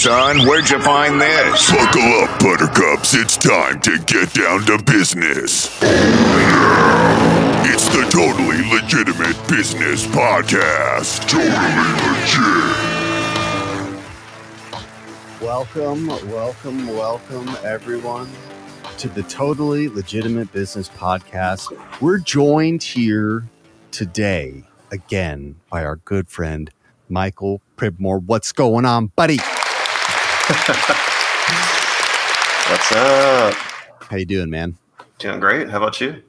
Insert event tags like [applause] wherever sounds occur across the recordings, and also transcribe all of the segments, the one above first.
son. Where'd you find this? Buckle up, Buttercups. It's time to get down to business. It's the Totally Legitimate Business Podcast. Totally legit. Welcome, welcome, welcome, everyone, to the Totally Legitimate Business Podcast. We're joined here today again by our good friend Michael Pridmore. What's going on, buddy? What's up? How you doing, man? Doing great. How about you?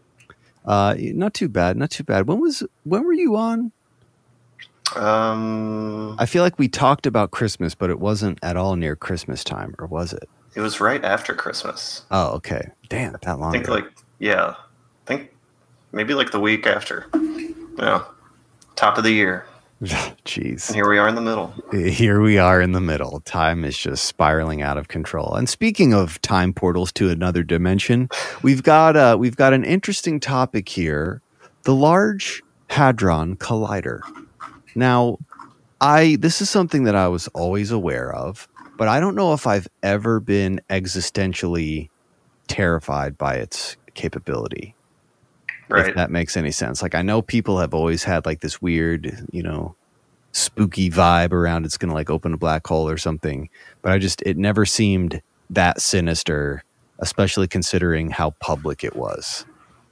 Uh, not too bad, not too bad. When was when were you on? Um, I feel like we talked about Christmas, but it wasn't at all near Christmas time, or was it? it was right after Christmas. Oh, okay. Damn, that I long think ago. like yeah, I think maybe like the week after. Yeah, top of the year, [laughs] Jeez. here we are in the middle. here we are in the middle. Time is just spiraling out of control. And speaking of time portals to another dimension, we've got uh, we've got an interesting topic here: the Large Hadron Collider. Now, I this is something that I was always aware of, but I don't know if I've ever been existentially terrified by its capability Right. if that makes any sense. Like I know people have always had like this weird, you know, spooky vibe around it's going to like open a black hole or something, but I just it never seemed that sinister, especially considering how public it was.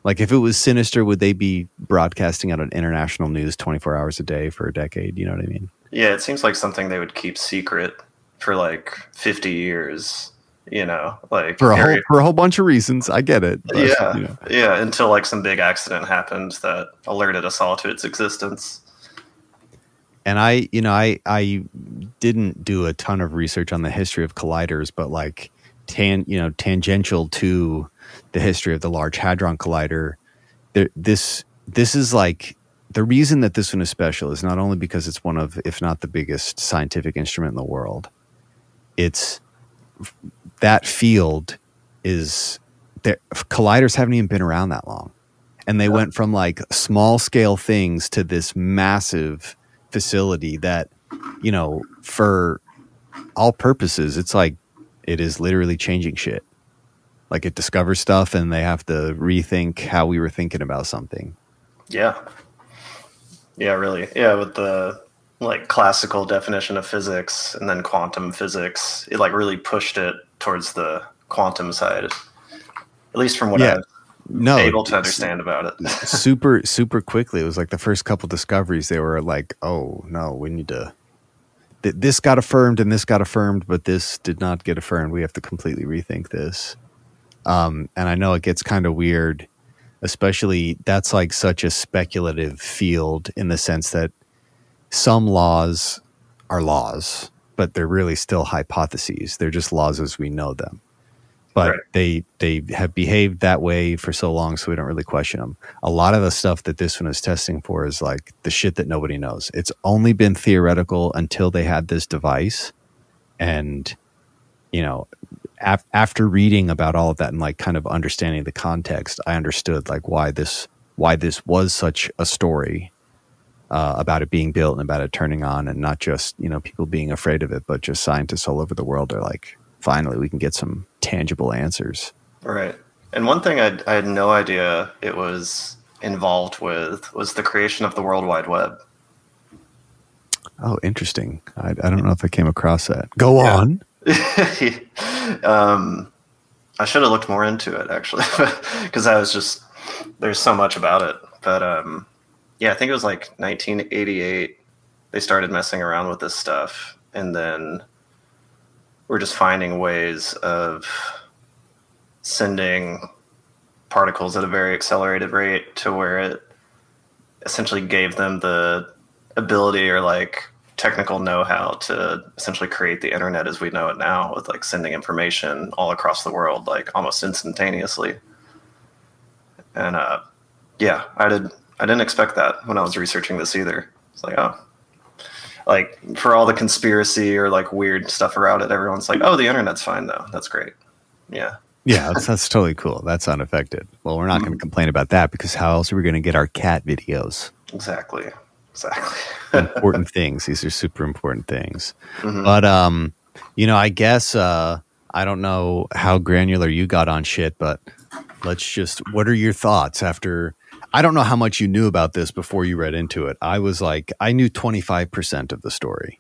Like if it was sinister, would they be broadcasting out on international news 24 hours a day for a decade, you know what I mean? Yeah, it seems like something they would keep secret for like fifty years. You know, like For a whole for a whole bunch of reasons. I get it. but, yeah, you know. yeah. Until like some big accident happened that alerted us all to its existence. and I, you know, I I didn't do a ton of research on the history of colliders, but like tan, you know, tangential to the history of the Large Hadron Collider, there, this this is like the reason that this one is special is not only because it's one of, if not the biggest scientific instrument in the world. It's that field is there. Colliders haven't even been around that long, and they went from like small scale things to this massive facility that you know for all purposes it's like it is literally changing shit like it discovers stuff and they have to rethink how we were thinking about something Yeah. Yeah, really. Yeah, with the like classical definition of physics and then quantum physics, it like really pushed it towards the quantum side. At least from what Yeah. I'm no able to understand about it. [laughs] super super quickly it was like the first couple discoveries they were like oh no we need to th- this got affirmed and this got affirmed but this did not get affirmed we have to completely rethink this um, and i know it gets kind of weird especially that's like such a speculative field in the sense that some laws are laws but they're really still hypotheses. They're just laws as we know them. But Right. they they have behaved that way for so long so we don't really question them a lot of the stuff that this one is testing for is like the shit that nobody knows. It's only been theoretical until they had this device and you know af- after reading about all of that and like kind of understanding the context i understood like why this why this was such a story uh, about it being built and about it turning on and not just you know people being afraid of it but just scientists all over the world are like finally we can get some tangible answers Right. And one thing I'd, I had no idea it was involved with was the creation of the World Wide Web. oh interesting i, I don't know if i came across that go Yeah. on [laughs] um, I should have looked more into it actually, [laughs] because I was just there's so much about it. But um, yeah, I think it was like 1988. They started messing around with this stuff, and then we're just finding ways of sending particles at a very accelerated rate to where it essentially gave them the ability or like technical know-how to essentially create the internet as we know it now with like sending information all across the world like almost instantaneously and uh yeah i did i didn't expect that when i was researching this either. It's like oh. Like for all the conspiracy or like weird stuff around it everyone's like oh the internet's fine though. That's great. Yeah. Yeah that's, that's totally cool. That's unaffected. Well we're not going to complain about that because how else are we going to get our cat videos? Exactly. Exactly. [laughs] Important things. These are super important things. Mhm. but um You know, I guess uh, I don't know how granular you got on shit, but let's just. What are your thoughts after? I don't know how much you knew about this before you read into it. I was like, I knew twenty five percent of the story,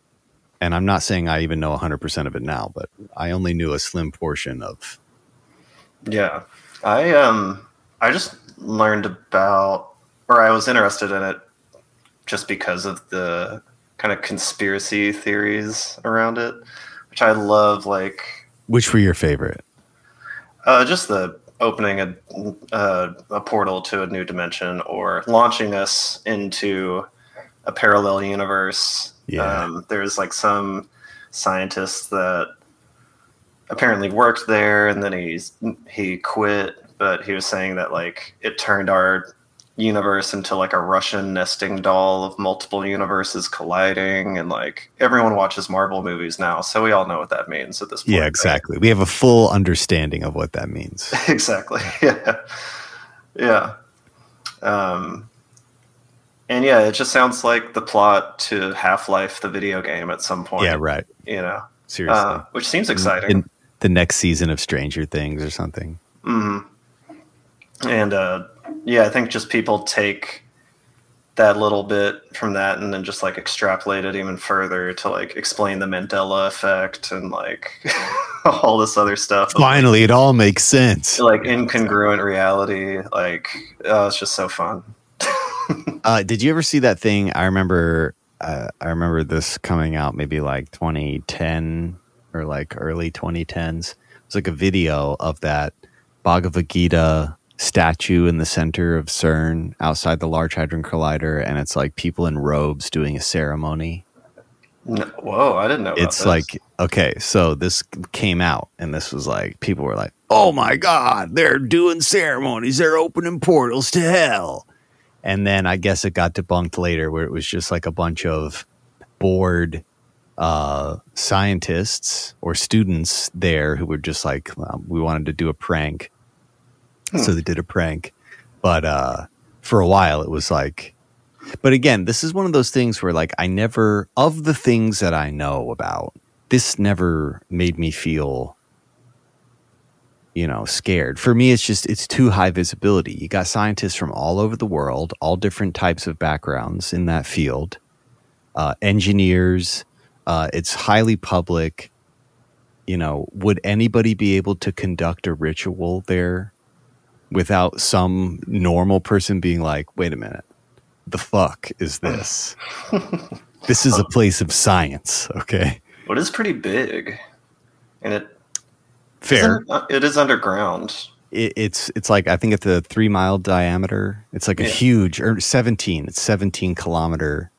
and I'm not saying I even know hundred percent of it now, but I only knew a slim portion of. Yeah, I um, I just learned about, or I was interested in it, just because of the kind of conspiracy theories around it, which I love. Like, Which were your favorite? Uh, just the opening a, uh, a portal to a new dimension or launching us into a parallel universe. Yeah. Um, there's like some scientists that apparently worked there and then he's he quit, but he was saying that like it turned our universe into like a Russian nesting doll of multiple universes colliding and like everyone watches Marvel movies now, so we all know what that means at this point. Yeah, right? exactly. We have a full understanding of what that means. [laughs] exactly. [laughs] Yeah. Yeah. Um, and yeah, it just sounds like the plot to Half Life, the video game, at some point. yeah, right. You know, Seriously. uh, which seems exciting. In the next season of Stranger Things or something. Mm-hmm. And uh, yeah, I think just people take that little bit from that and then just like extrapolate it even further to like explain the Mandela effect and like [laughs] all this other stuff. Finally, it all makes sense. like incongruent reality. Like, oh, it's just so fun. [laughs] Uh, did you ever see that thing? I remember. Uh, I remember this coming out maybe like 2010 or like early 2010s. It was like a video of that Bhagavad Gita statue in the center of CERN outside the Large Hadron Collider, and it's like people in robes doing a ceremony. No, whoa, I didn't know. About it's like okay so this came out and this was like people were like oh my god they're doing ceremonies they're opening portals to hell and then i guess it got debunked later where it was just like a bunch of bored uh, scientists or students there who were just like well, we wanted to do a prank so they did a prank but uh, for a while it was like but again, this is one of those things where like I never of the things that I know about, this never made me feel you know, scared. For me it's just it's too high visibility. You got scientists from all over the world, all different types of backgrounds in that field. Uh, engineers, uh, it's highly public. You know, would anybody be able to conduct a ritual there without some normal person being like, wait a minute, the fuck is this? [laughs] this is a place of science, okay? What is pretty big, and it Fair. uh, it is underground. It, it's it's like I think it's a three mile diameter. It's like a huge or seventeen. It's seventeen kilometer.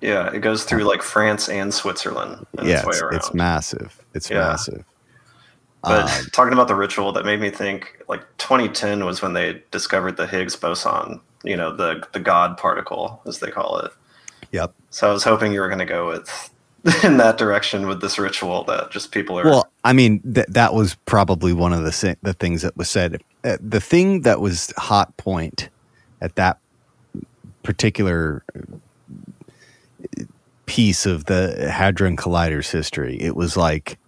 Yeah, it goes through like France and Switzerland. in yeah, its it's massive. It's Yeah. massive. But Uh, [laughs] talking about the ritual, that made me think like 2010 was when they discovered the Higgs boson. You know, the the God particle, as they call it. yep. So I was hoping you were going to go with [laughs] in that direction with this ritual that just people are. Well, I mean, th- that was probably one of the the things that was said. Uh, the thing that was hot point at that particular piece of the Hadron Collider's history, it was like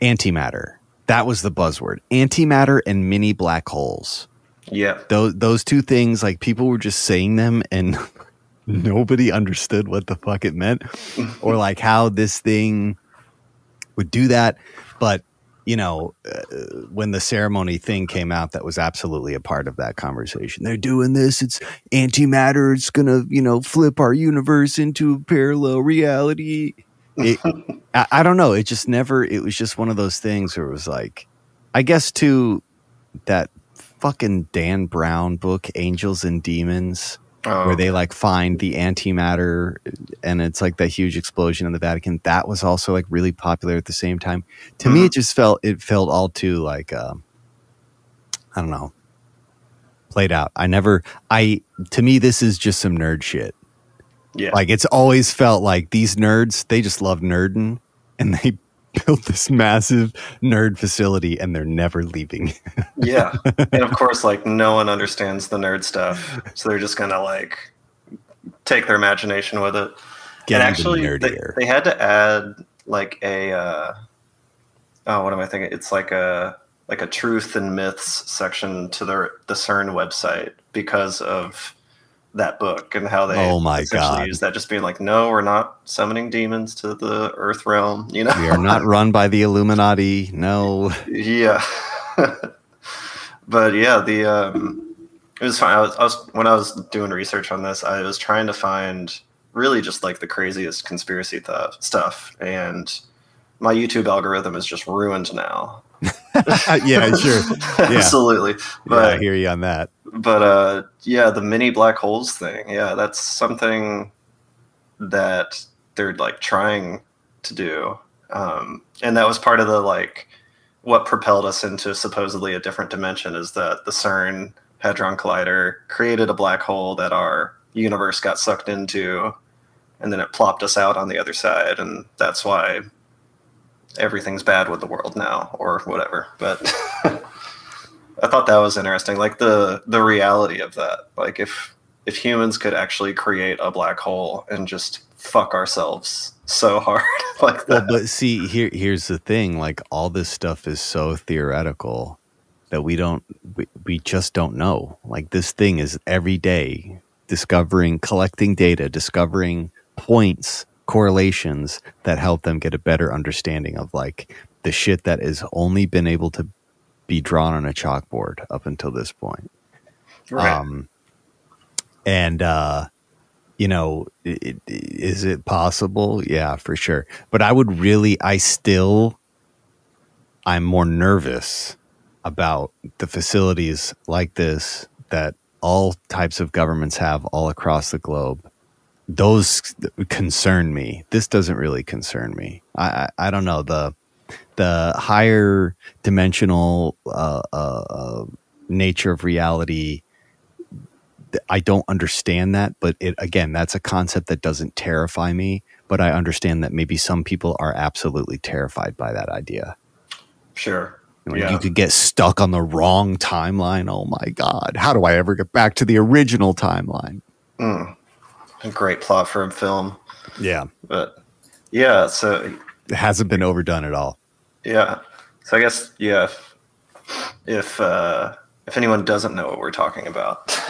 antimatter. That was the buzzword. Antimatter and mini black holes. yeah, Those those two things, like people were just saying them and [laughs] nobody understood what the fuck it meant [laughs] or like how this thing would do that. But you know, uh, when the ceremony thing came out, that was absolutely a part of that conversation. They're doing this. It's antimatter. It's gonna, you know, flip our universe into a parallel reality. It, I, I don't know. It just never. It was just one of those things where it was like, I guess too, that fucking Dan Brown book, Angels and Demons Oh, where they like find the antimatter and it's like that huge explosion in the Vatican. That was also like really popular at the same time. To me, it just felt it felt all too like um, I don't know, played out. I never I to me this is just some nerd shit. Yeah, Like it's always felt like these nerds they just love nerding and they [laughs] built this massive nerd facility and they're never leaving. [laughs] yeah, and of course, like no one understands the nerd stuff, so they're just gonna like take their imagination with it. Get and actually, they, they had to add like a uh, oh, what am I thinking? It's like a like a truth and myths section to the the CERN website because of that book and how they Oh my essentially God. use that just being like, no, we're not summoning demons to the Earth realm. You know, We are not [laughs] run by the Illuminati. No. yeah. [laughs] but yeah, the um, it was fine. I was, I was when I was doing research on this, I was trying to find really just like the craziest conspiracy th- stuff, and my YouTube algorithm is just ruined now. [laughs] yeah, sure. [laughs] Yeah. Absolutely. yeah, I hear you on that. but uh yeah the mini black holes thing yeah that's something that they're like trying to do um and that was part of the like what propelled us into supposedly a different dimension is that the cern hadron collider created a black hole that our universe got sucked into and then it plopped us out on the other side and that's why everything's bad with the world now or whatever but I thought that was interesting. Like the the reality of that. Like if if humans could actually create a black hole and just fuck ourselves so hard [laughs] like Well, that. but see, here here's the thing. Like all this stuff is so theoretical that we don't we, we just don't know. Like this thing is every day discovering, collecting data, discovering points, correlations that help them get a better understanding of like the shit that has only been able to be drawn on a chalkboard up until this point. right. Um, and uh, you know, i i- is it possible? Yeah, for sure. But I would really, I still, I'm more nervous about the facilities like this that all types of governments have all across the globe. Those concern me. This doesn't really concern me. I, I, I don't know the the higher dimensional uh, uh, uh, nature of reality I don't understand that, but it again, that's a concept that doesn't terrify me. But I understand that maybe some people are absolutely terrified by that idea. sure. Yeah. You could get stuck on the wrong timeline. Oh my god, how do I ever get back to the original timeline? Mm. A great plot for a film. Yeah, But yeah, so it hasn't been overdone at all. yeah. So I guess yeah if if, uh, if anyone doesn't know what we're talking about, [laughs]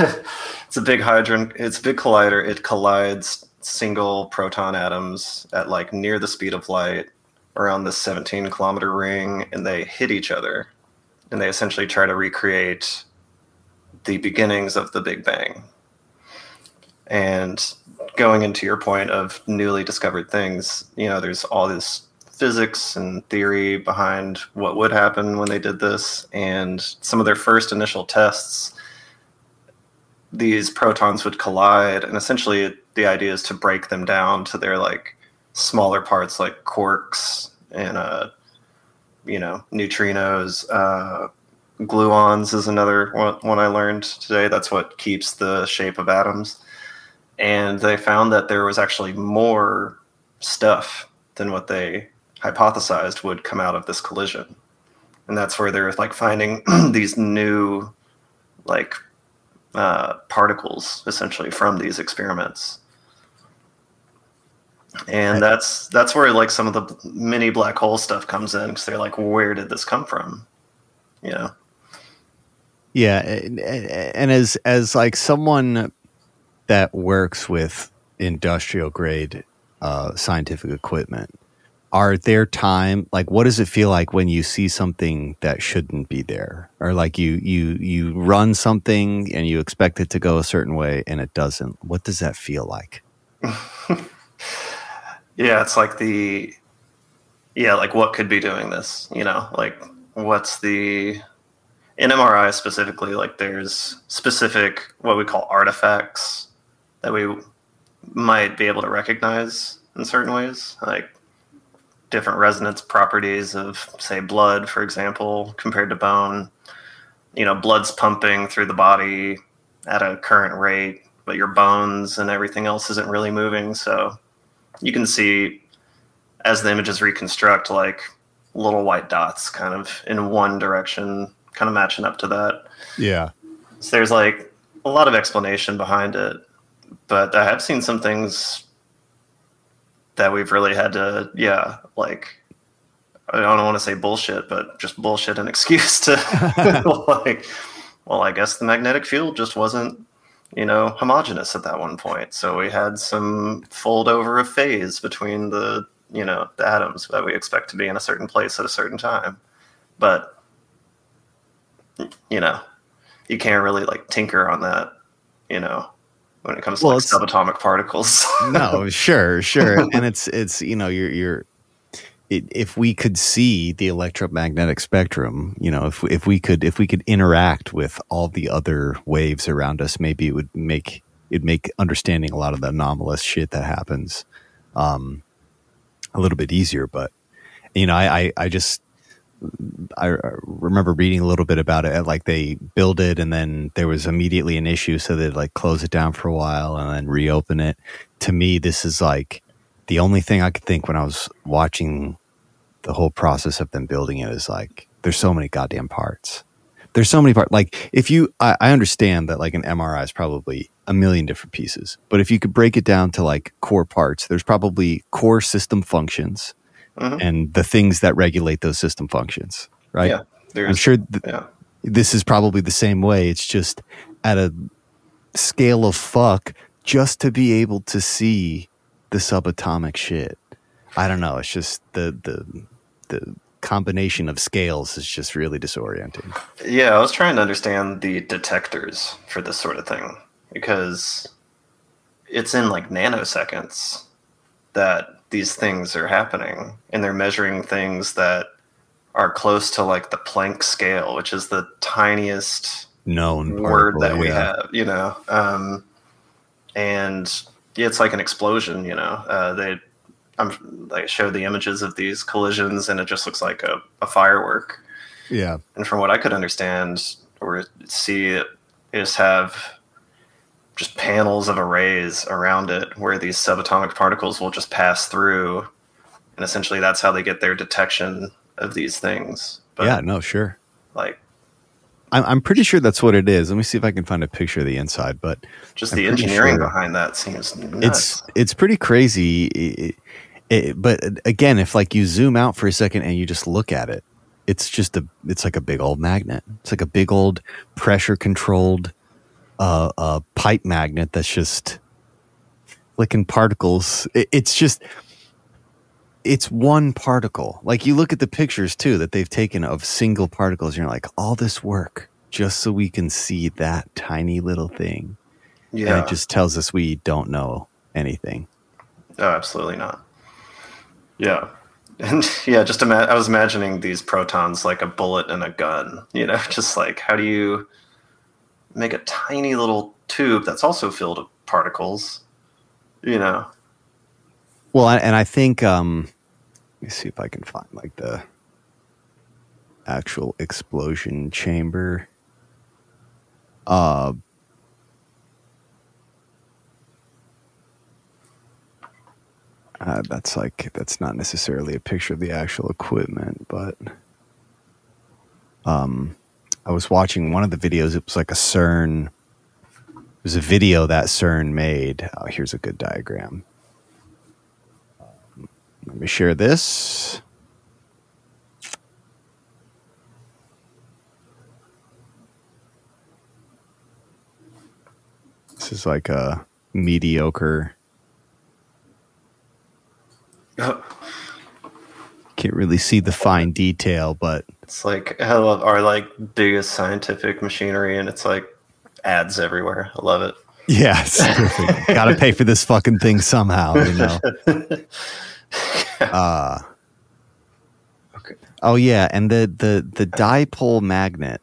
it's a big hadron. It's a big collider. It collides single proton atoms at like near the speed of light around this 17 kilometer ring, and they hit each other, and they essentially try to recreate the beginnings of the Big Bang. And going into your point of newly discovered things, you know, there's all this physics and theory behind what would happen when they did this. And some of their first initial tests, these protons would collide. And essentially, the idea is to break them down to their like smaller parts, like quarks and, uh, you know, neutrinos. Uh, gluons is another one, one I learned today. That's what keeps the shape of atoms and they found that there was actually more stuff than what they hypothesized would come out of this collision. And that's where they're like finding [clears throat] these new like uh, particles essentially from these experiments. And that's that's where like some of the mini black hole stuff comes in because they're like where did this come from? You know Yeah, and, and as as like someone that works with industrial grade uh, scientific equipment, are there time like what does it feel like when you see something that shouldn't be there, or like you you you run something and you expect it to go a certain way and it doesn't? What does that feel like? [laughs] Yeah, it's like the yeah, like what could be doing this? You know, like what's the in MRI specifically? Like there's specific what we call artifacts that we might be able to recognize in certain ways, like different resonance properties of say blood, for example, compared to bone. You know, blood's pumping through the body at a current rate, but your bones and everything else isn't really moving, so you can see as the images reconstruct like little white dots kind of in one direction kind of matching up to that. Yeah, so there's like a lot of explanation behind it but i have seen some things that we've really had to, yeah, like I don't want to say bullshit, but just bullshit an [laughs] excuse to [laughs] like, well, I guess the magnetic field just wasn't, you know, homogeneous at that one point. So we had some fold over of phase between the, you know, the atoms that we expect to be in a certain place at a certain time. But, you know, you can't really like tinker on that, you know, when it comes to Well, like subatomic particles. [laughs] no, sure, sure, and it's it's you know you're you're it, if we could see the electromagnetic spectrum, you know, if if we could if we could interact with all the other waves around us, maybe it would make it make understanding a lot of the anomalous shit that happens um, a little bit easier. But you know, I I, I just I remember reading a little bit about it. Like they build it, and then there was immediately an issue, so they'd like close it down for a while and then reopen it. To me, this is like the only thing I could think when I was watching the whole process of them building it is like there's so many goddamn parts. There's so many parts. Like if you, I, I understand that like an MRI is probably a million different pieces, but if you could break it down to like core parts, there's probably core system functions Mhm. and the things that regulate those system functions, right? Yeah, there's, I'm sure th- Yeah, this is probably the same way. It's just at a scale of fuck just to be able to see the subatomic shit. I don't know. It's just the the the combination of scales is just really disorienting. yeah. I was trying to understand the detectors for this sort of thing because it's in like nanoseconds that these things are happening, and they're measuring things that are close to like the Planck scale, which is the tiniest Known word particle, that we yeah. have, you know. Um, and yeah, it's like an explosion, you know. Uh, they, I'm like show the images of these collisions, and it just looks like a, a firework. Yeah. And from what I could understand or see, it is have just panels of arrays around it where these subatomic particles will just pass through, and essentially that's how they get their detection of these things. But yeah. No. Sure. like I'm I'm pretty sure that's what it is. Let me see if I can find a picture of the inside, but just I'm the engineering sure. behind that seems nuts. it's it's pretty crazy. It- it- but again, if like you zoom out for a second and you just look at it, it's just a it's like a big old magnet. It's like a big old pressure controlled uh, uh, pipe magnet that's just flicking particles. It, it's just it's one particle. Like you look at the pictures too that they've taken of single particles, and you're like, all this work just so we can see that tiny little thing. yeah. And it just tells us we don't know anything. Oh, absolutely not. Yeah. And [laughs] yeah, just ima- I was imagining these protons like a bullet in a gun, you know, [laughs] just like how do you make a tiny little tube that's also filled with particles, you know? Well, and I think um, let me see if I can find like the actual explosion chamber. Uh, uh, that's like that's not necessarily a picture of the actual equipment, but um, I was watching one of the videos. It was like a CERN. It was a video that CERN made. Oh, here's a good diagram. Um, let me share this. This is like a mediocre. Uh-huh. Can't really see the fine detail, but It's like how our like biggest scientific machinery and it's like ads everywhere. I love it. yes, [laughs] got to pay for this fucking thing somehow, you know. [laughs] Uh, Okay. Oh yeah, and the the the dipole magnet.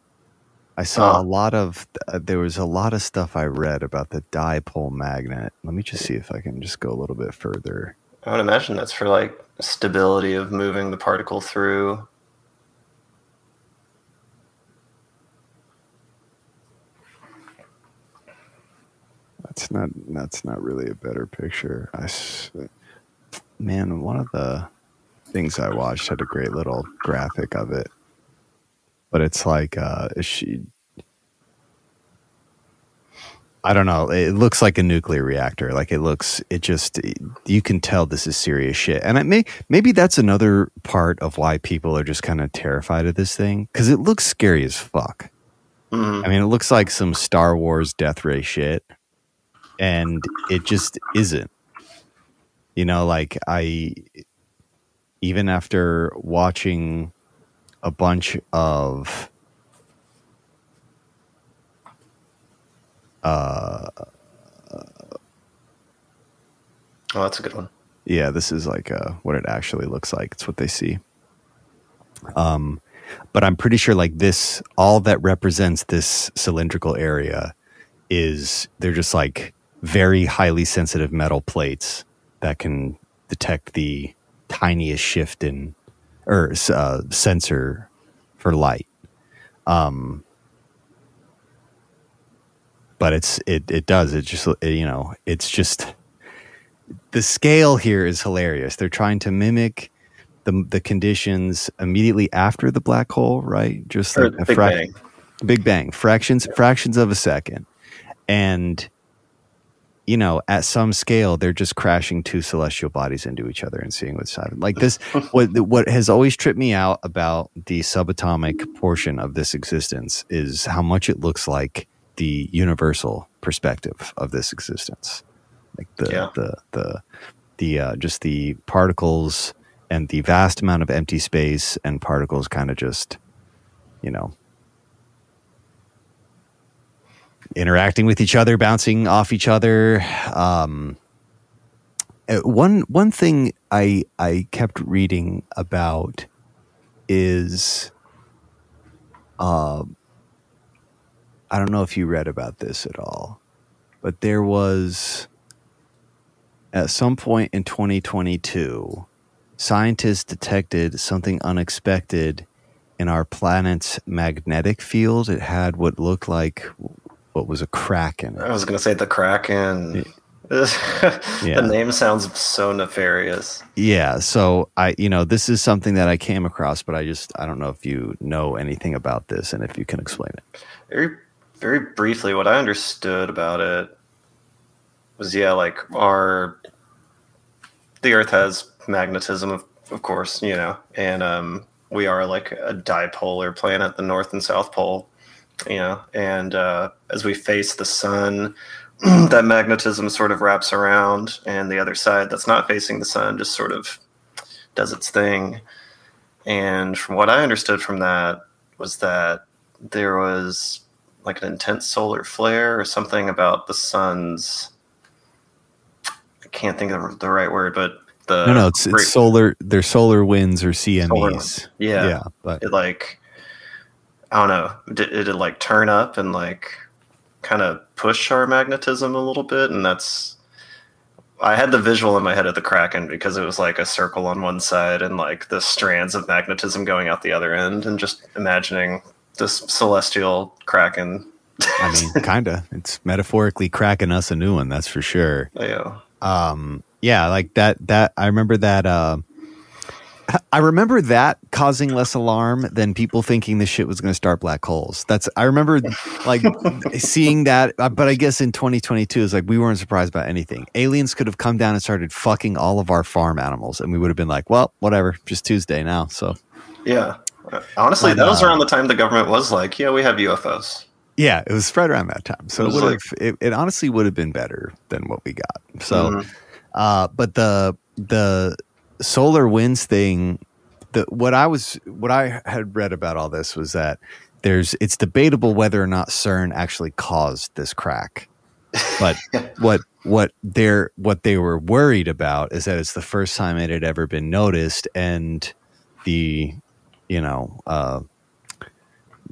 I saw Oh. a lot of uh, there was a lot of stuff I read about the dipole magnet. Let me just see if I can just go a little bit further. I would imagine that's for like stability of moving the particle through. That's not that's not really a better picture. I man, one of the things I watched had a great little graphic of it, but it's like uh, she. I I don't know. It looks like a nuclear reactor. Like it looks. It just you can tell this is serious shit. And it may maybe that's another part of why people are just kind of terrified of this thing because it looks scary as fuck. Mhm. I mean, it looks like some Star Wars death ray shit, and it just isn't. You know, like I, even after watching a bunch of, uh, Oh, that's a good one. yeah, this is like uh, what it actually looks like. It's what they see. Um, but I'm pretty sure like this, all that represents this cylindrical area is they're just like very highly sensitive metal plates that can detect the tiniest shift in or uh, sensor for light. Um, but it's it it does it just it, you know it's just the scale here is hilarious. They're trying to mimic the the conditions immediately after the black hole, right? Just Or like a Big frac- Bang. Big Bang, fractions fractions of a second, and you know, at some scale, they're just crashing two celestial bodies into each other and seeing what's happening. Like this, [laughs] what what has always tripped me out about the subatomic portion of this existence is how much it looks like the universal perspective of this existence, like the Yeah. the the the uh, just the particles and the vast amount of empty space and particles kind of just, you know, interacting with each other, bouncing off each other. Um, uh, one one thing I I kept reading about is, um, I don't know if you read about this at all, but there was at some point in 2022, scientists detected something unexpected in our planet's magnetic field. It had what looked like what was a crack in it. I was gonna say the Kraken. [laughs] Yeah. the name sounds so nefarious. Yeah, so I you know, this is something that I came across, but I just I don't know if you know anything about this and if you can explain it. Very, very briefly, what I understood about it was, yeah, like our the Earth has magnetism, of, of course, you know, and um, we are like a dipolar planet, the North and South Pole, you know, and uh, as we face the sun, [clears throat] that magnetism sort of wraps around, and the other side that's not facing the sun just sort of does its thing. And from what I understood from that was that there was like an intense solar flare or something about the sun's. I can't think of the right word, but the no, no, it's it's solar they're solar winds or CMEs. Solar yeah. Yeah, but it like I don't know. Did, did it like turn up and like kind of push our magnetism a little bit? And that's I had the visual in my head of the Kraken because it was like a circle on one side and like the strands of magnetism going out the other end, and just imagining this celestial Kraken. I mean, [laughs] kinda. It's metaphorically cracking us a new one, that's for sure. know, um yeah like that that i remember that uh i remember that causing less alarm than people thinking this shit was going to start black holes that's i remember like seeing that uh, but i guess in 2022 it's like we weren't surprised about anything aliens could have come down and started fucking all of our farm animals and we would have been like well whatever just tuesday now so yeah. Honestly, that was uh, around the time the government was like, "Yeah, we have UFOs." yeah it was spread around that time so It it was would have like- it, it honestly would have been better than what we got so Mhm. Uh, but the the solar winds thing, the what I was what I had read about all this was that there's it's debatable whether or not CERN actually caused this crack. But [laughs] what what they're what they were worried about is that it's the first time it had ever been noticed, and the you know uh,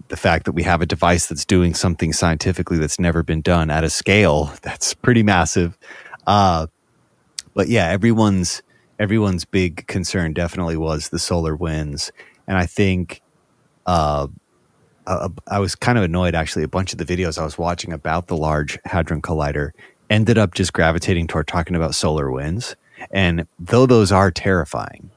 the fact that we have a device that's doing something scientifically that's never been done at a scale [laughs] that's pretty massive. Uh, but yeah, everyone's everyone's big concern definitely was the solar winds, and I think uh, uh, I was kind of annoyed actually. A bunch of the videos I was watching about the Large Hadron Collider ended up just gravitating toward talking about solar winds, and though those are terrifying,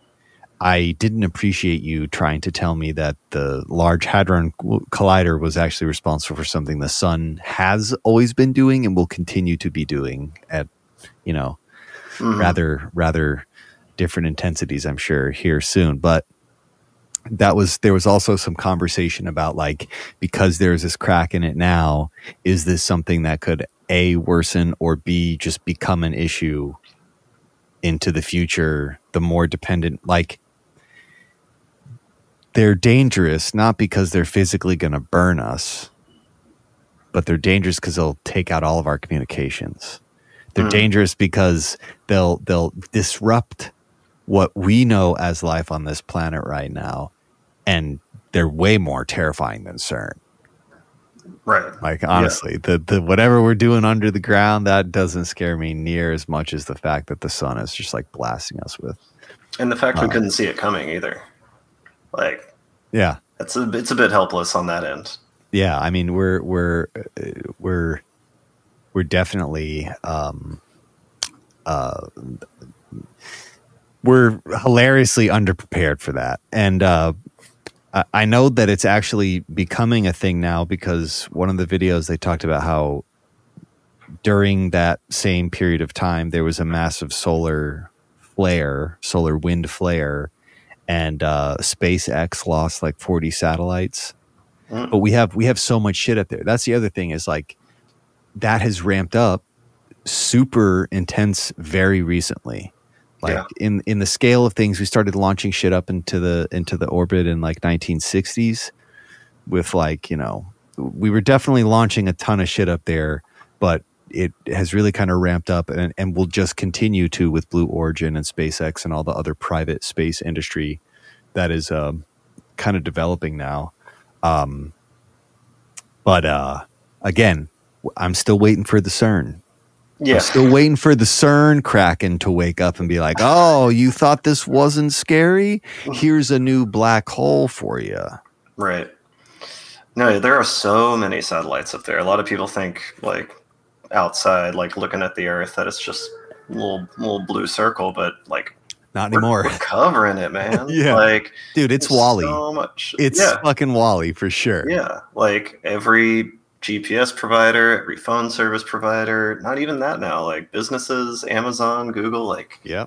I didn't appreciate you trying to tell me that the Large Hadron Collider was actually responsible for something the sun has always been doing and will continue to be doing at, you know, Mhm. rather rather different intensities. I'm sure here soon, but that was there was also some conversation about like because there's this crack in it now, is this something that could a worsen or b just become an issue into the future? The more dependent, like they're dangerous not because they're physically going to burn us, but they're dangerous because they'll take out all of our communications. They're Hmm. dangerous because they'll they'll disrupt what we know as life on this planet right now, and they're way more terrifying than CERN. Right. Like honestly, the the whatever we're doing under the ground that doesn't scare me near as much as the fact that the sun is just like blasting us with. And the fact we Uh, couldn't see it coming either. Like Yeah, it's a it's a bit helpless on that end. yeah. I mean, we're we're we're we're definitely um, uh, we're hilariously underprepared for that, and uh, I- know that it's actually becoming a thing now because one of the videos they talked about how during that same period of time there was a massive solar flare, solar wind flare, and uh, SpaceX lost like forty satellites Mm. but we have we have so much shit up there. That's the other thing is like that has ramped up super intense very recently. Like Yeah. in in the scale of things, we started launching shit up into the into the orbit in like 1960s with like you know we were definitely launching a ton of shit up there, but it has really kind of ramped up and, and will just continue to with Blue Origin and SpaceX and all the other private space industry that is um, kind of developing now. Um, but uh, again, I'm still waiting for the CERN. Yeah. I'm still waiting for the CERN Kraken to wake up and be like, [laughs] "Oh, you thought this wasn't scary? [laughs] Here's a new black hole for you." Right. No, there are so many satellites up there. A lot of people think like outside, like looking at the Earth, that it's just a little little blue circle, but like Not we're, anymore, we're covering it, man. [laughs] Yeah. Like dude. It's WALL-E. So much. it's yeah. fucking WALL-E for sure. Yeah. Like every GPS provider, every phone service provider, not even that now. Like businesses, Amazon, Google, like yeah.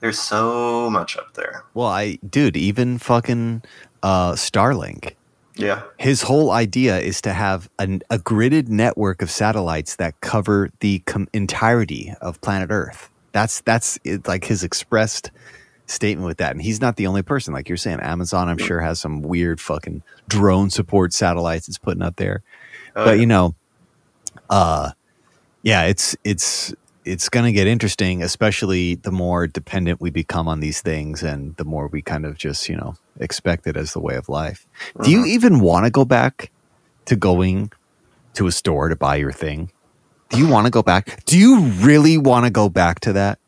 there's so much up there. Well, I, dude, even fucking uh, Starlink. Yeah. his whole idea is to have an, a gridded network of satellites that cover the com- entirety of planet Earth. That's that's it, like his expressed statement with that, and he's not the only person. Like you're saying, Amazon, I'm sure has some weird fucking drone support satellites it's putting up there. Oh, but yeah. you know, uh, yeah, it's it's it's going to get interesting, especially the more dependent we become on these things, and the more we kind of just you know expect it as the way of life. Do you even want to go back to going to a store to buy your thing? Do you want to go back? Do you really want to go back to that?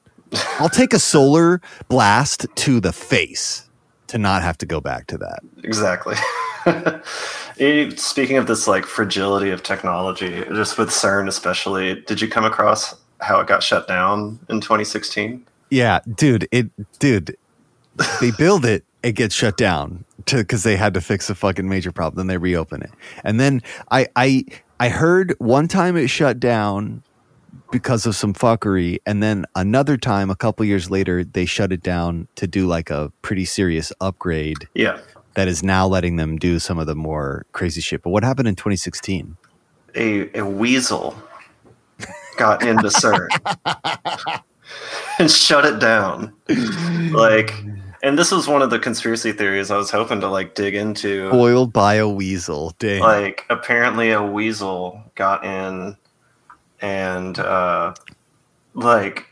I'll take a solar blast to the face to not have to go back to that. Exactly. [laughs] [laughs] Speaking of this like fragility of technology, just with CERN especially, did you come across how it got shut down in 2016? Yeah, dude, it dude, they build it, it gets shut down to because they had to fix a fucking major problem. Then they reopen it, and then I I I heard one time it shut down because of some fuckery, and then another time a couple years later they shut it down to do like a pretty serious upgrade Yeah. That is now letting them do some of the more crazy shit. But what happened in 2016? A, a weasel got into CERN and shut it down. Like, and this was one of the conspiracy theories I was hoping to like dig into. Boiled by a weasel. Damn. like apparently a weasel got in and uh like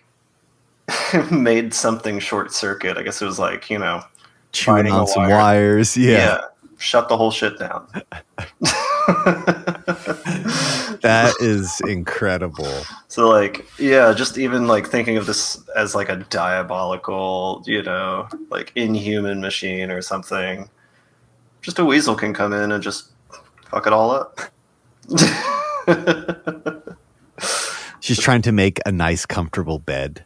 [laughs] made something short circuit i guess it was like you know Chewing on some wire. wires. yeah. shut the whole shit down [laughs] That is incredible. so like yeah just even like thinking of this as like a diabolical you know like inhuman machine or something just a weasel can come in and just fuck it all up [laughs] She's trying to make a nice, comfortable bed.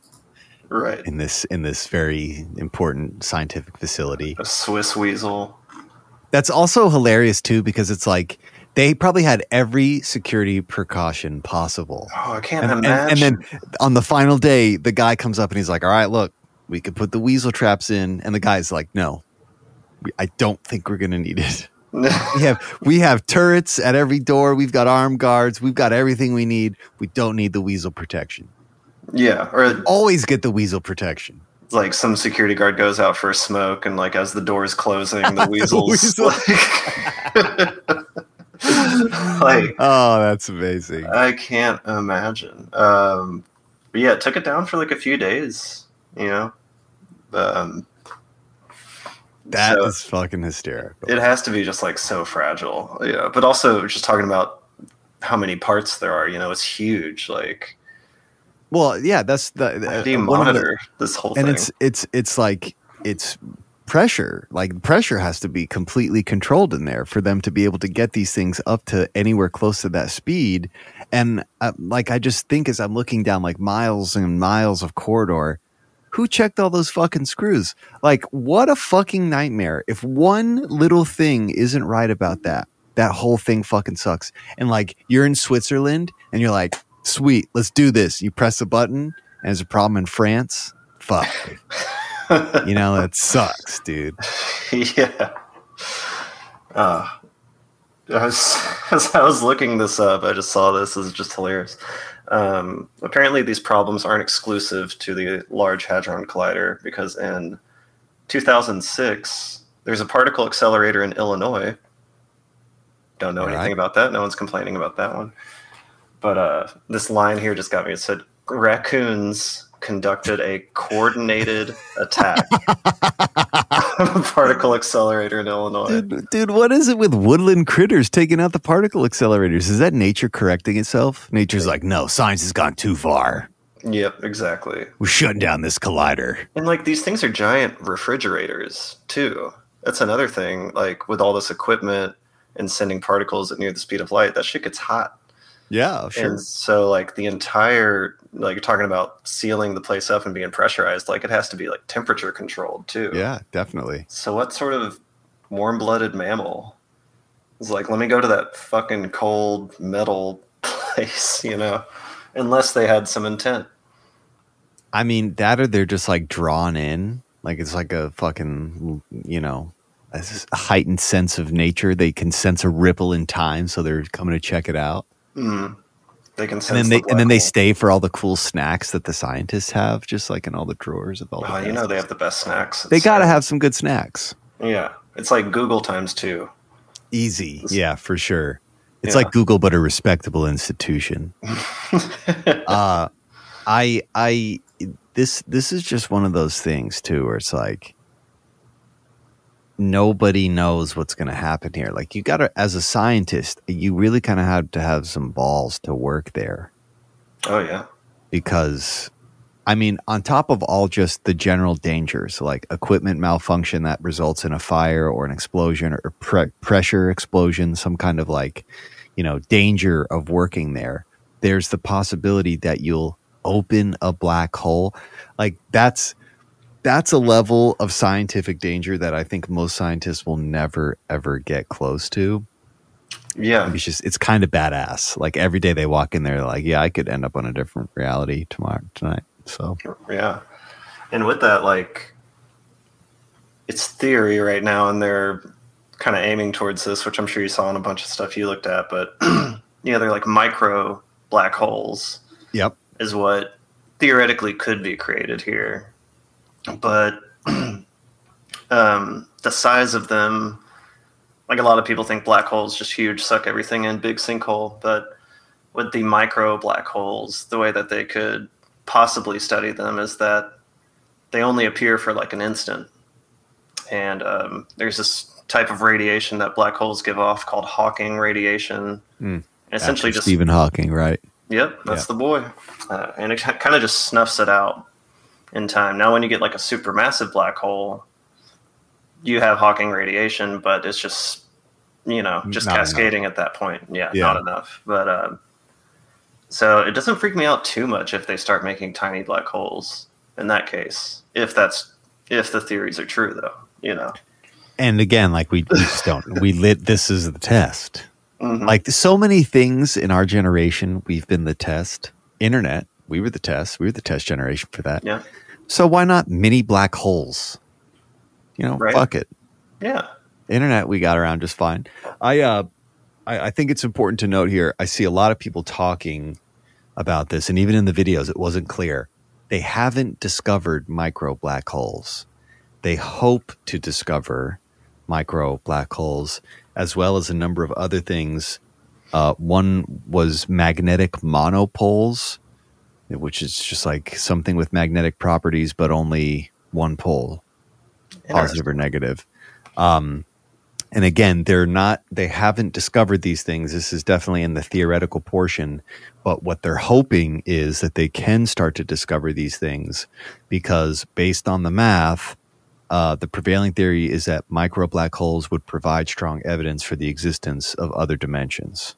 Right. in this in this very important scientific facility. A Swiss weasel. That's also hilarious too because it's like they probably had every security precaution possible. Oh, I can't And, and, imagine. and then on the final day, the guy comes up and he's like, "All right, look, we could put the weasel traps in," and the guy's like, "No, I don't think we're gonna need it. [laughs] We have we have turrets at every door. We've got armed guards. We've got everything we need. We don't need the weasel protection. Yeah, or Always get the weasel protection. like some security guard goes out for a smoke, and like as the door's closing, the [laughs] weasels weasel. like, [laughs] like Oh, that's amazing. I can't imagine. Um, but yeah, it took it down for like a few days. You know, um, That is so- fucking hysterical. it has to be just like so fragile. Yeah, but also just talking about how many parts there are. You know, it's huge. Like, well, yeah, that's the how do you uh, one the- monitor this whole thing. and thing? it's it's it's like it's pressure like pressure has to be completely controlled in there for them to be able to get these things up to anywhere close to that speed and uh, like i just think as i'm looking down like miles and miles of corridor who checked all those fucking screws like what a fucking nightmare if one little thing isn't right about that that whole thing fucking sucks and like you're in switzerland and you're like sweet let's do this you press a button and there's a problem in france fuck [laughs] you know that sucks dude yeah. Uh, I was, [laughs] as I was looking this up, I just saw this. This is just hilarious. Um, apparently, these problems aren't exclusive to the Large Hadron Collider because in 2006, there's a particle accelerator in Illinois. Don't know All anything right. about that. No one's complaining about that one. But uh, this line here just got me. It said raccoons conducted a coordinated attack on [laughs] a particle accelerator in Illinois. dude, dude what is it with woodland critters taking out the particle accelerators is that nature correcting itself nature's like no science has gone too far Yep, exactly. we're shutting down this collider And like these things are giant refrigerators too. That's another thing. Like with all this equipment and sending particles at near the speed of light, that shit gets hot. Yeah sure And so like the entire like you're talking about sealing the place up and being pressurized, like it has to be like temperature controlled too. yeah definitely So what sort of warm blooded mammal is like, let me go to that fucking cold metal [laughs] place, you know? Unless they had some intent. i mean that or they're just like drawn in like it's like a fucking you know a heightened sense of nature they can sense a ripple in time so they're coming to check it out Mm. They can and then they the and then they stay for all the cool snacks that the scientists have just like in all the drawers of all Oh, you know they have the best snacks. they gotta have some good snacks Yeah. It's like Google times two. Easy. Yeah, for sure. It's Yeah. like Google, but a respectable institution. [laughs] uh, I, I, this, this is just one of those things too, where it's like nobody knows what's going to happen here. Like you got to, as a scientist, you really kind of have to have some balls to work there Oh yeah. because I mean, on top of all just the general dangers, like equipment malfunction that results in a fire or an explosion or pre- pressure explosion, some kind of like, you know, danger of working there, there's the possibility that you'll open a black hole. Like that's that's a level of scientific danger that I think most scientists will never ever get close to. Yeah. It's just it's kind of badass. Like every day they walk in there, like, yeah, I could end up on a different reality tomorrow tonight. So Yeah. And with that, like, it's theory right now, and they're kind of aiming towards this, which I'm sure you saw in a bunch of stuff you looked at. But, [clears throat] yeah, they're like micro black holes, yep, is what theoretically could be created here. But [clears throat] um, the size of them, like a lot of people think black holes just huge, suck everything in, big sinkhole. But with the micro black holes, the way that they could possibly study them is that they only appear for like an instant. And um, there's this type of radiation that black holes give off called Hawking radiation. Mm. Essentially After just Stephen Hawking, right? Yep, that's Yeah. the boy. Uh, and it kind of just snuffs it out in time. Now, when you get like a supermassive black hole, you have Hawking radiation, but it's just, you know, just Not cascading at that point. Yeah, Yeah. not enough. But um, so it doesn't freak me out too much if they start making tiny black holes. in that case. If that's if the theories are true, though, you know. And again, like we, we [laughs] just don't. We lit. This is the test. Mhm. Like so many things in our generation, we've been the test. Internet, we were the test. We were the test generation for that. yeah, So why not mini black holes? You know, Right. fuck it. yeah, internet we got around just fine i uh I, I think it's important to note here i see a lot of people talking about this and even in the videos it wasn't clear they haven't discovered micro black holes they hope to discover micro black holes as well as a number of other things uh, one was magnetic monopoles which is just like something with magnetic properties but only one pole positive or negative. Um, and again, they're not, they haven't discovered these things. This is definitely in the theoretical portion. But what they're hoping is that they can start to discover these things because based on the math, uh, the prevailing theory is that micro black holes would provide strong evidence for the existence of other dimensions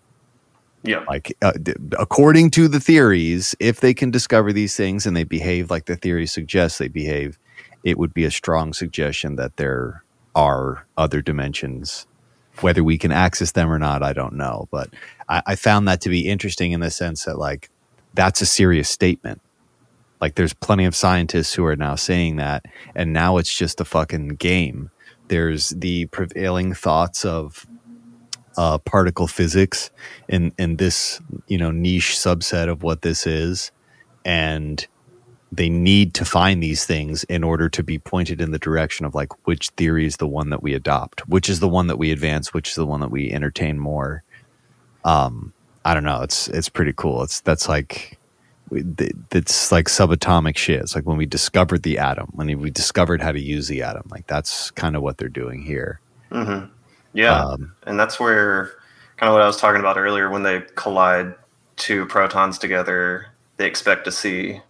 yeah, like uh, according to the theories if they can discover these things and they behave like the theory suggests they behave it would be a strong suggestion that there are other dimensions. Whether we can access them or not i don't know. But I, I found that to be interesting in the sense that like that's a serious statement. Like there's plenty of scientists who are now saying that and now it's just a fucking game. There's the prevailing thoughts of uh, particle physics in in this you know niche subset of what this is. And they need to find these things in order to be pointed in the direction of like which theory is the one that we adopt which is the one that we advance which is the one that we entertain more. Um i don't know. It's it's pretty cool. It's that's like it's like subatomic shit. It's like when we discovered the atom when we discovered how to use the atom. Like that's kind of what they're doing here. Hmm yeah. um and that's where kind of what I was talking about earlier. When they collide two protons together, they expect to see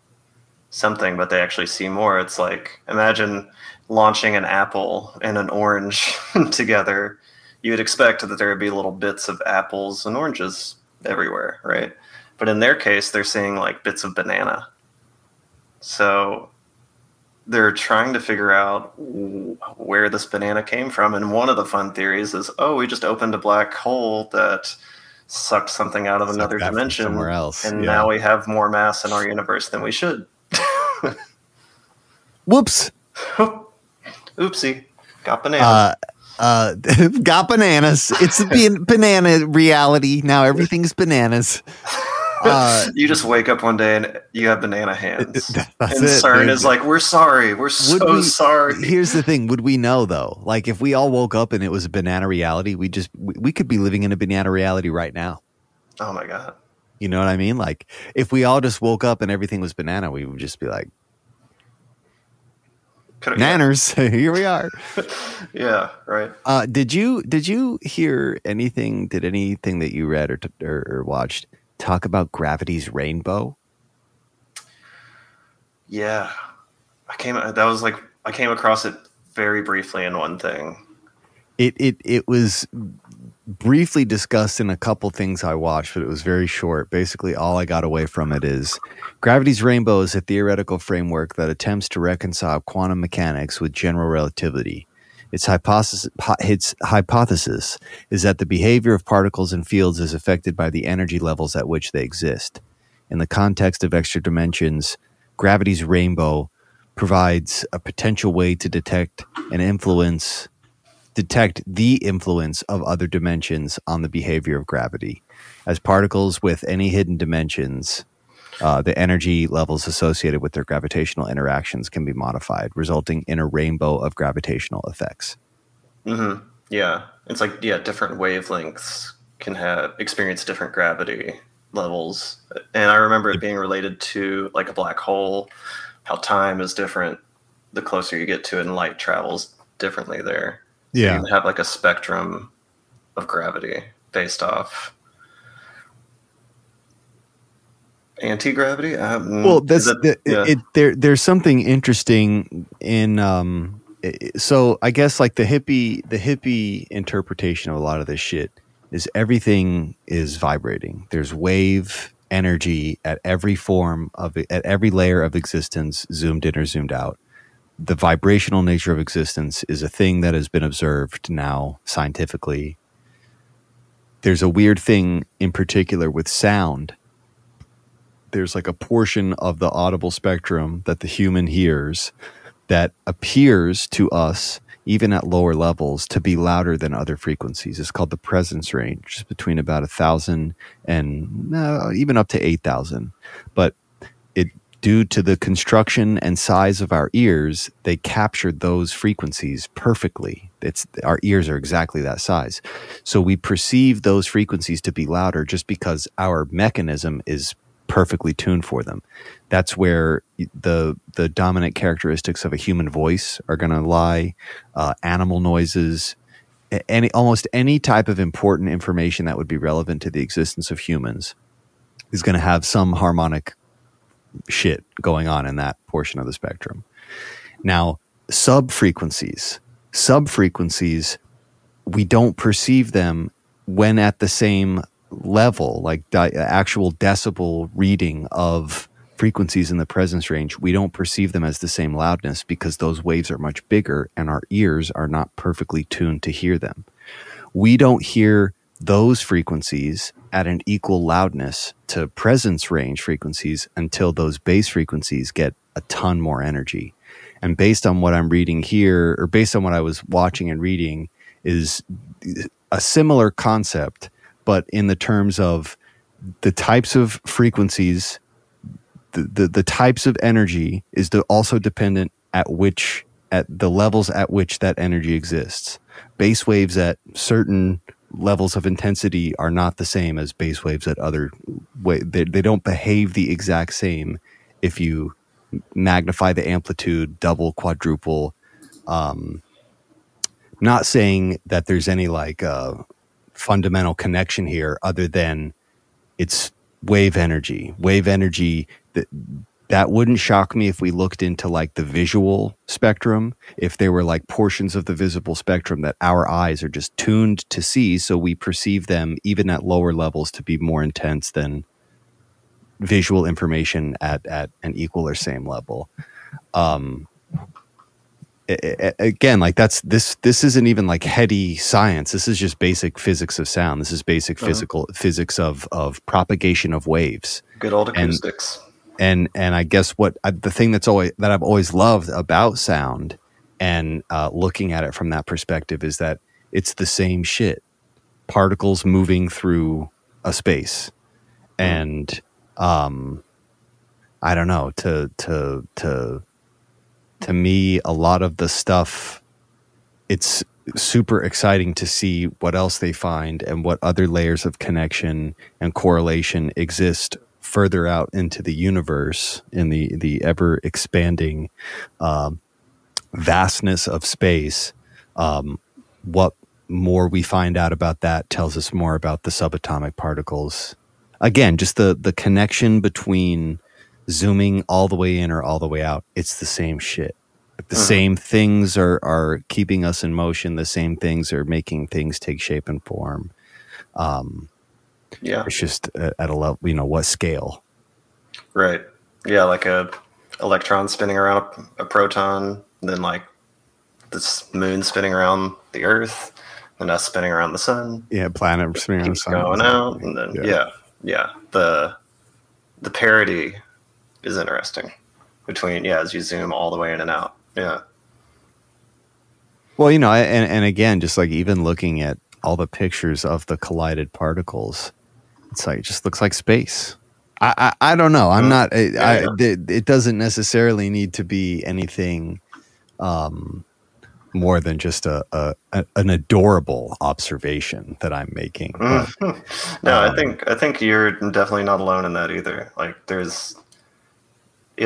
something, but they actually see more. It's like imagine launching an apple and an orange [laughs] together. You'd expect that there would be little bits of apples and oranges everywhere, right? But in their case, they're seeing like bits of banana. So they're trying to figure out where this banana came from. And one of the fun theories is, oh, we just opened a black hole that sucked something out of another dimension, somewhere else, and yeah. now we have more mass in our universe than we should. whoops [laughs] Oopsie, got banana. uh, uh, [laughs] got bananas. It's a [laughs] banana reality now. Everything's bananas. Uh, [laughs] you just wake up one day and you have banana hands. that's and it, CERN is like, we're sorry, we're so we- [laughs] sorry. Here's the thing: Would we know though? Like, if we all woke up and it was a banana reality, we just we, we could be living in a banana reality right now. oh my god. You know what I mean? Like, if we all just woke up and everything was banana, we would just be like, "Nanners, [laughs] here we are." Yeah, right. Uh, did you did you hear anything? Did anything that you read or t- or, or watched talk about gravity's rainbow? Yeah, I came. That was like I came across it very briefly in one thing. It it it was briefly discussed in a couple things I watched, but it was very short. Basically, all I got away from it is gravity's rainbow is a theoretical framework that attempts to reconcile quantum mechanics with general relativity. Its hypothesis, its hypothesis is that the behavior of particles and fields is affected by the energy levels at which they exist. In the context of extra dimensions, gravity's rainbow provides a potential way to detect and influence detect the influence of other dimensions on the behavior of gravity. As particles with any hidden dimensions, uh, the energy levels associated with their gravitational interactions can be modified, resulting in a rainbow of gravitational effects. hmm Yeah, it's like yeah, different wavelengths can have experience different gravity levels, and I remember it being related to like a black hole, how time is different the closer you get to it, and light travels differently there. Yeah. You have like a spectrum of gravity based off anti-gravity um, well that's it- the, yeah. it, there there's something interesting in um so i guess like the hippie the hippie interpretation of a lot of this shit is everything is vibrating there's wave energy at every form of at every layer of existence, zoomed in or zoomed out. The vibrational nature of existence is a thing that has been observed now scientifically. There's a weird thing in particular with sound. There's like a portion of the audible spectrum that the human hears that appears to us even at lower levels, to be louder than other frequencies. It's called the presence range, it's between about a thousand and uh, even up to eight thousand. But it, due to the construction and size of our ears, they captured those frequencies perfectly. It's our ears are exactly that size, so we perceive those frequencies to be louder just because our mechanism is perfectly tuned for them. That's where the the dominant characteristics of a human voice are going to lie. Uh, animal noises, any almost any type of important information that would be relevant to the existence of humans is going to have some harmonic shit going on in that portion of the spectrum. Now, sub frequencies, sub frequencies, we don't perceive them when at the same level, like di- actual decibel reading of frequencies in the presence range, we don't perceive them as the same loudness because those waves are much bigger and our ears are not perfectly tuned to hear them. We don't hear those frequencies at an equal loudness to presence range frequencies until those bass frequencies get a ton more energy. And based on what I'm reading here, or based on what I was watching and reading, is a similar concept but in the terms of the types of frequencies, the, the, the types of energy is also dependent at which at the levels at which that energy exists. Base waves at certain levels of intensity are not the same as base waves at other way they, they don't behave the exact same if you magnify the amplitude double quadruple um not saying that there's any like uh fundamental connection here other than it's wave energy. Wave energy that that wouldn't shock me if we looked into like the visual spectrum, if there were like portions of the visible spectrum that our eyes are just tuned to see, so we perceive them even at lower levels to be more intense than visual information at, at an equal or same level. Um, again like that's this this isn't even like heady science. This is just basic physics of sound. This is basic uh-huh. physical physics of of propagation of waves. Good old acoustics. and and, and i guess what I, the thing that's always that i've always loved about sound and uh, looking at it from that perspective is that it's the same shit. Particles moving through a space. Mm. and um i don't know to to to to me, a lot of the stuff, it's super exciting to see what else they find and what other layers of connection and correlation exist further out into the universe in the the ever expanding um, vastness of space. Um, what more we find out about that tells us more about the subatomic particles. Again, just the the connection between zooming all the way in or all the way out, it's the same shit. The uh-huh. same things are are keeping us in motion. The same things are making things take shape and form. Um, yeah, it's just at a level, you know, what scale? Right. Yeah, like a electron spinning around a, proton, then like this moon spinning around the Earth, and us spinning around the sun. Yeah, planet spinning around the sun. Going out, and then yeah. yeah, yeah. The the parity is interesting between yeah as you zoom all the way in and out. Yeah. Well, you know, and and again, just like even looking at all the pictures of the collided particles, it's like it just looks like space. I I, I don't know. I'm not. I, yeah, I, it, it, doesn't necessarily need to be anything. Um, more than just a, a, an adorable observation that I'm making. But, [laughs] no, um, I think I think you're definitely not alone in that either. Like there's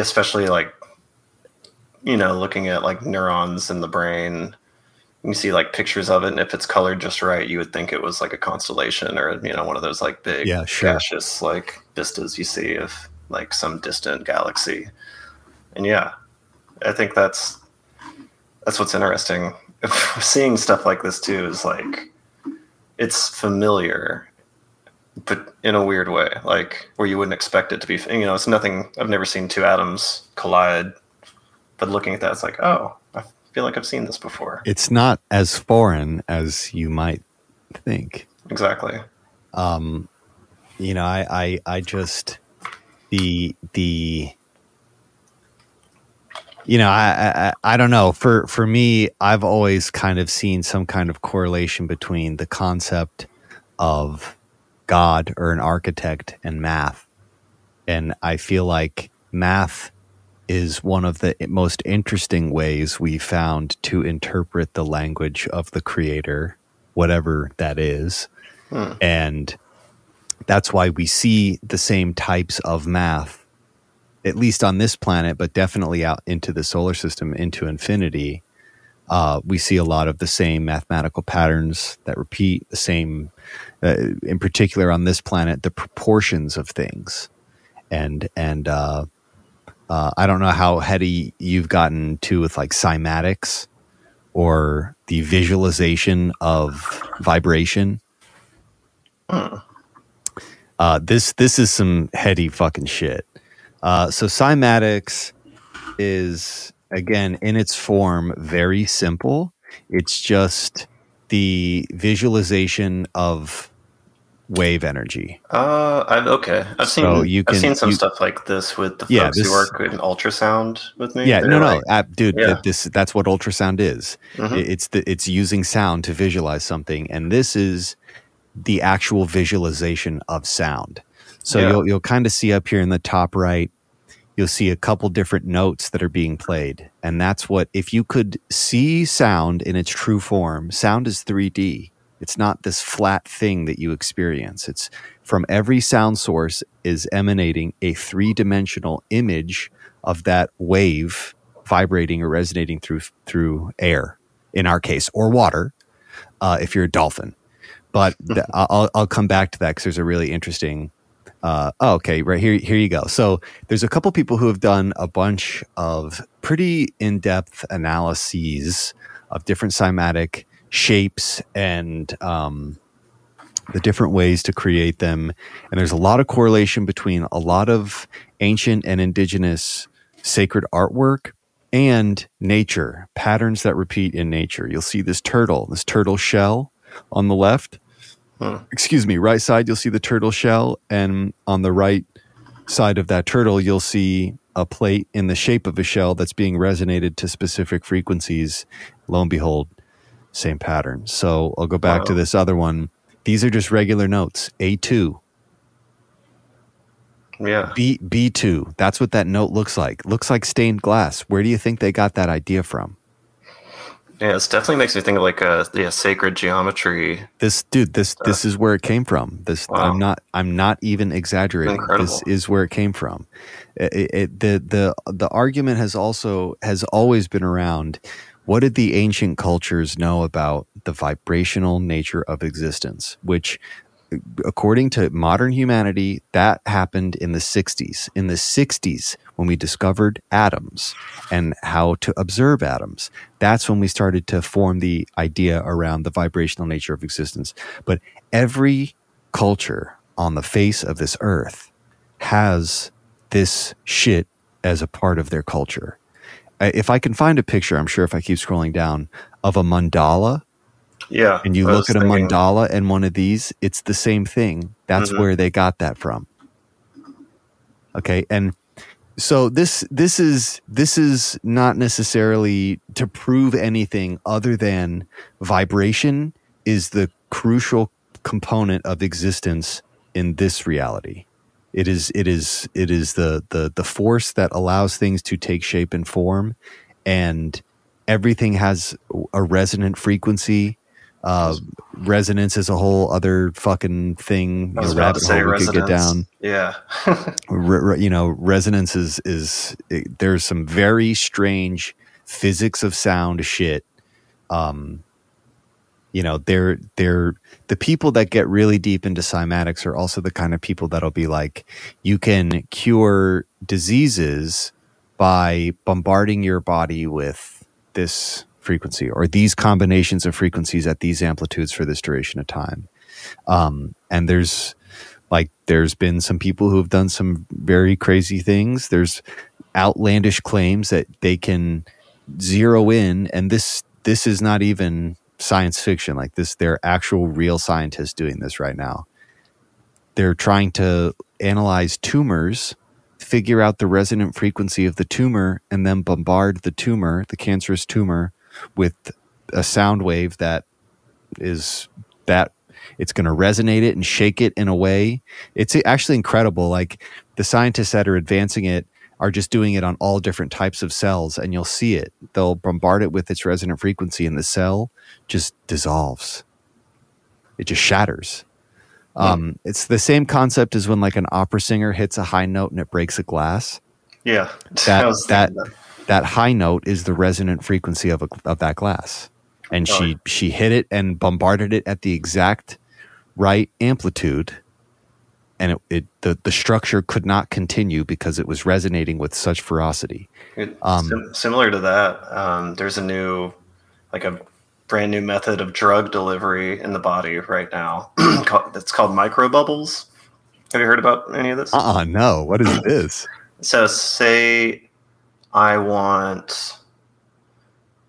especially like you know looking at like neurons in the brain you see like pictures of it and if it's colored just right you would think it was like a constellation or you know one of those like big yeah, sure. gaseous like vistas you see of like some distant galaxy. And yeah i think that's that's what's interesting. [laughs] Seeing stuff like this too is like it's familiar but in a weird way, like where you wouldn't expect it to be. You know, it's nothing. I've never seen two atoms collide, but looking at that, it's like, oh, I feel like I've seen this before. It's not as foreign as you might think. Exactly. Um, you know, I, I, I just the the you know, I, I I don't know. For for me, I've always kind of seen some kind of correlation between the concept of God or an architect and math, and I feel like math is one of the most interesting ways we found to interpret the language of the creator, whatever that is, Hmm. and that's why we see the same types of math at least on this planet, but definitely out into the solar system, into infinity, uh, we see a lot of the same mathematical patterns that repeat, the same, uh, in particular on this planet, the proportions of things. And, and, uh, uh, I don't know how heady you've gotten to with like cymatics or the visualization of vibration. Uh, this this is some heady fucking shit. Uh, so cymatics is again in its form very simple. It's just the visualization of wave energy. Uh, I've okay. I've seen So you I've seen some you- stuff like this with the Yeah, folks this- who work in ultrasound with me. Yeah, They're no, no, like- uh, dude. Yeah. th- This that's what ultrasound is. Mhm. It's the it's using sound to visualize something, and this is the actual visualization of sound. So Yeah. you'll you'll kind of see up here in the top right, you'll see a couple different notes that are being played, and that's what if you could see sound in its true form. Sound is three D. It's not this flat thing that you experience. It's from every sound source is emanating a three dimensional image of that wave vibrating or resonating through through air in our case or water uh, if you're a dolphin but [laughs] th- I'll, I'll come back to that because there's a really interesting uh, oh, okay right here here you go. So there's a couple people who have done a bunch of pretty in-depth analyses of different cymatic shapes and um, the different ways to create them. And there's a lot of correlation between a lot of ancient and indigenous sacred artwork and nature patterns that repeat in nature. You'll see this turtle this turtle shell on the left Excuse me right side you'll see the turtle shell and on the right side of that turtle you'll see a plate in the shape of a shell that's being resonated to specific frequencies lo and behold same pattern so i'll go back to this other one these are just regular notes a2 yeah. B B2. That's what that note looks like. Looks like stained glass. Where do you think they got that idea from? Yeah, this definitely makes me think of like a yeah, sacred geometry. This dude, this uh, this is where it came from. This Wow. I'm not I'm not even exaggerating. Incredible. This is where it came from. It- it- the the the argument has also has always been around. What did the ancient cultures know about the vibrational nature of existence? Which according to modern humanity, that happened in the 60s. In the 60s, when we discovered atoms and how to observe atoms, that's when we started to form the idea around the vibrational nature of existence. But every culture on the face of this earth has this shit as a part of their culture. If I can find a picture, I'm sure if I keep scrolling down, of a mandala Yeah. and you look at a thinking- mandala and one of these, it's the same thing. That's Mhm. where they got that from. Okay, and so this this is this is not necessarily to prove anything other than vibration is the crucial component of existence in this reality. It is it is it is the the the force that allows things to take shape and form and everything has a resonant frequency uh, resonance is a whole other fucking thing. I You was know, rabbit hole we could get down. Yeah. [laughs] Re- re- you know, resonance is is it, there's some very strange physics of sound shit. Um, you know, they're they're the people that get really deep into cymatics are also the kind of people that'll be like, you can cure diseases by bombarding your body with this frequency or these combinations of frequencies at these amplitudes for this duration of time. Um, and there's there's been some people who have done some very crazy things. There's outlandish claims that they can zero in, and this this is not even science fiction. Like this, they're actual real scientists doing this right now. They're trying to analyze tumors, figure out the resonant frequency of the tumor, and then bombard the tumor, the cancerous tumor, with a sound wave that is that it's going to resonate it and shake it in a way. It's actually incredible. Like the scientists that are advancing it are just doing it on all different types of cells, and you'll see it. They'll bombard it with its resonant frequency, and the cell just dissolves. It just shatters. Um, it's the same concept as when like an opera singer hits a high note and it breaks a glass. Yeah, [laughs] That that that high note is the resonant frequency of a, of that glass, and Oh, she she hit it and bombarded it at the exact right amplitude, and it, it the the structure could not continue because it was resonating with such ferocity. It- Um, sim- similar to that, um, there's a new, like a brand new method of drug delivery in the body right now. [clears throat] It's called microbubbles. Have you heard about any of this? Uh uh no. What is this? So, say I want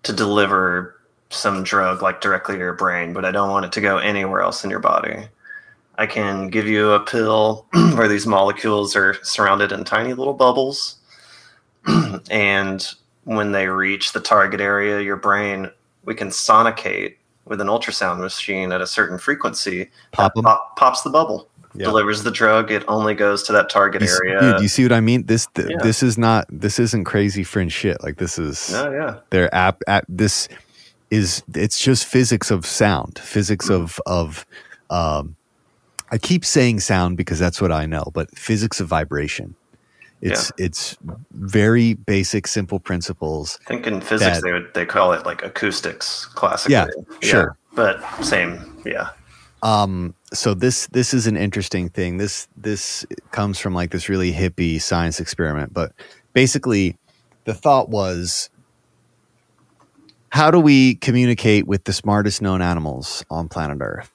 to deliver some drug like directly to your brain, but I don't want it to go anywhere else in your body. I can give you a pill [clears throat] where these molecules are surrounded in tiny little bubbles. [clears throat] and when they reach the target area, your brain, we can sonicate with an ultrasound machine at a certain frequency. Pop pop, pops the bubble, Yeah. delivers the drug. It only goes to that target You area. Dude, you see what I mean? This th- Yeah. this is not this isn't crazy fringe shit. Like this is oh, yeah. their app app this is it's just physics of sound physics of of um i keep saying sound because that's what i know but physics of vibration it's it's very basic simple principles I think in physics that- they would they call it like acoustics classically. Yeah, sure. But same, yeah. Um so this this is an interesting thing. This this comes from like this really hippie science experiment but basically the thought was how do we communicate with the smartest known animals on planet earth?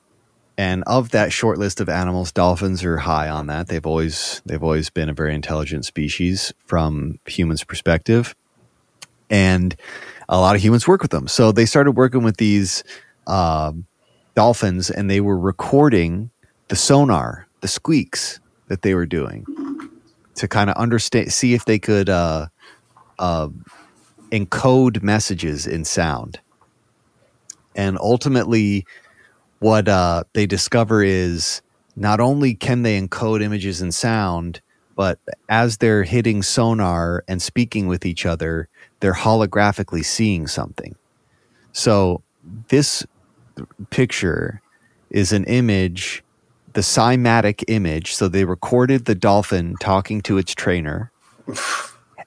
And of that short list of animals dolphins are high on that. They've always they've always been a very intelligent species from humans perspective. And a lot of humans work with them. So they started working with these um dolphins and they were recording the sonar, the squeaks that they were doing to kind of understand, see if they could uh, uh, encode messages in sound. And ultimately, what uh, they discover is not only can they encode images in sound, but as they're hitting sonar and speaking with each other, they're holographically seeing something. So this picture is an image, the cymatic image. So they recorded the dolphin talking to its trainer,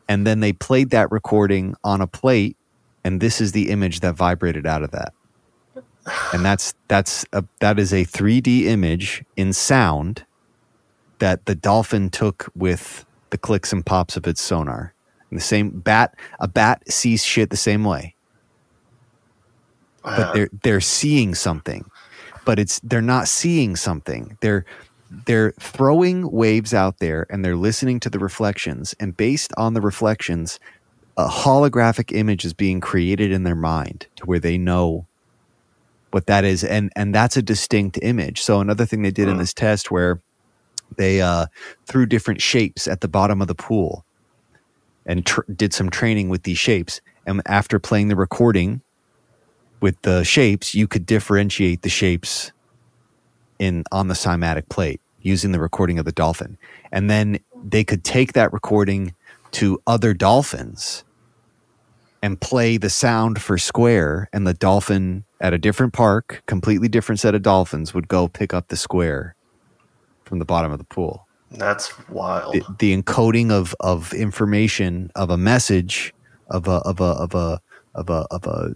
and then they played that recording on a plate, and this is the image that vibrated out of that. And that's that's a, that is a 3D image in sound that the dolphin took with the clicks and pops of its sonar. And the same bat, a bat sees shit the same way but they're they're seeing something but it's they're not seeing something. They're they're throwing waves out there and they're listening to the reflections. And based on the reflections a holographic image is being created in their mind to where they know what that is. And and that's a distinct image. So another thing they did in Hmm. this test where they uh, threw different shapes at the bottom of the pool and tr- did some training with these shapes. And after playing the recording with the shapes, you could differentiate the shapes in on the cymatic plate using the recording of the dolphin. And then they could take that recording to other dolphins and play the sound for square and the dolphin at a different park, completely different set of dolphins would go pick up the square from the bottom of the pool That's wild. the, the encoding of of information of a message of a of a of a of a of a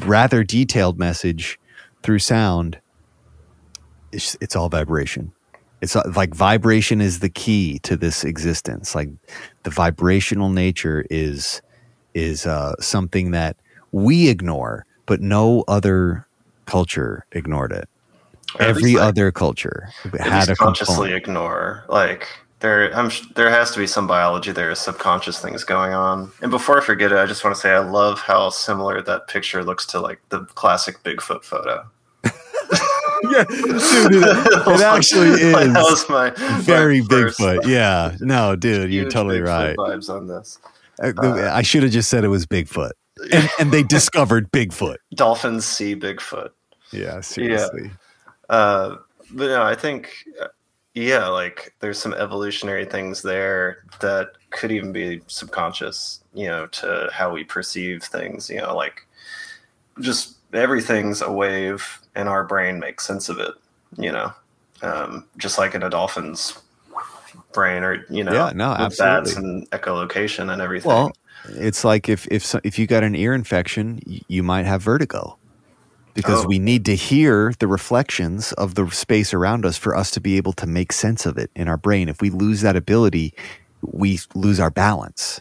rather detailed message through sound it's, it's all vibration it's uh, like vibration is the key to this existence like the vibrational nature is is uh, something that we ignore but no other culture ignored it Every like, other culture had a consciously component. ignore. Like there, I'm sh- there has to be some biology there, subconscious things going on. And before I forget it, I just want to say I love how similar that picture looks to like the classic Bigfoot photo. [laughs] Yeah, dude, it, [laughs] actually is that was my very my Bigfoot. Yeah, [laughs] no, dude, you're totally Bigfoot right. Vibes on this. I, I should have just said it was Bigfoot, and, and they discovered Bigfoot. Dolphins see Bigfoot. Yeah, seriously. Uh, but no, I think, uh, yeah, like there's some evolutionary things there that could even be subconscious, you know, to how we perceive things. You know, like just everything's a wave, and our brain makes sense of it. You know, um, just like in a dolphin's brain, or you know, Yeah, no, absolutely. and echolocation and everything. Well, it's like if if if you got an ear infection, you might have vertigo because Oh. we need to hear the reflections of the space around us for us to be able to make sense of it in our brain. If we lose that ability, we lose our balance.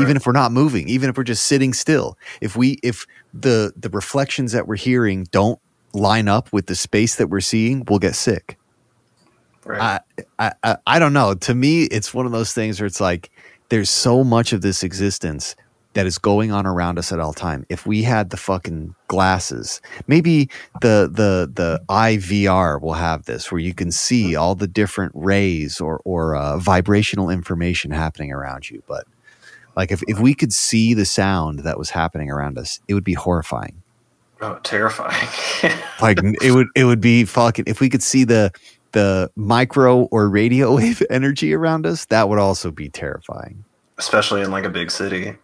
Even if we're not moving, even if we're just sitting still, if we if the the reflections that we're hearing don't line up with the space that we're seeing, we'll get sick. right. I, I, I don't know. To me, it's one of those things where it's like there's so much of this existence that is going on around us at all time. If we had the fucking glasses, maybe the the the IVR will have this, where you can see all the different rays or or uh, vibrational information happening around you. But like if if we could see the sound that was happening around us, it would be horrifying. oh, terrifying. [laughs] Like it would it would be fucking if we could see the the micro or radio [laughs] wave energy around us, that would also be terrifying. Especially in like a big city.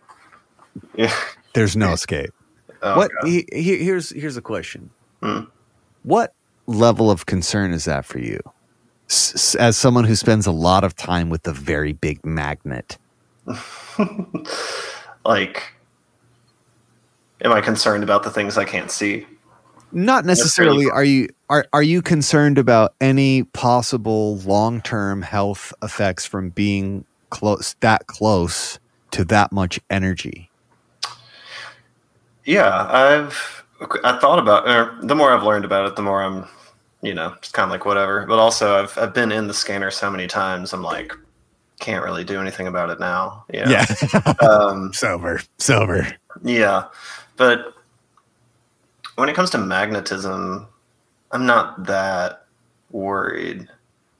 Yeah. [laughs] There's no escape. [laughs] Oh, what he, he- here's here's a question. Hmm. What level of concern is that for you? S- s- as someone who spends a lot of time with the very big magnet. [laughs] like am i concerned about the things i can't see Not necessarily are you are are you concerned about any possible long-term health effects from being close that close to that much energy? Yeah i've i thought about or the more i've learned about it the more i'm you know just kind of like whatever but also i've i've been in the scanner so many times i'm like can't really do anything about it now you know? [laughs] um sober, sober. Yeah, but when it comes to magnetism, I'm not that worried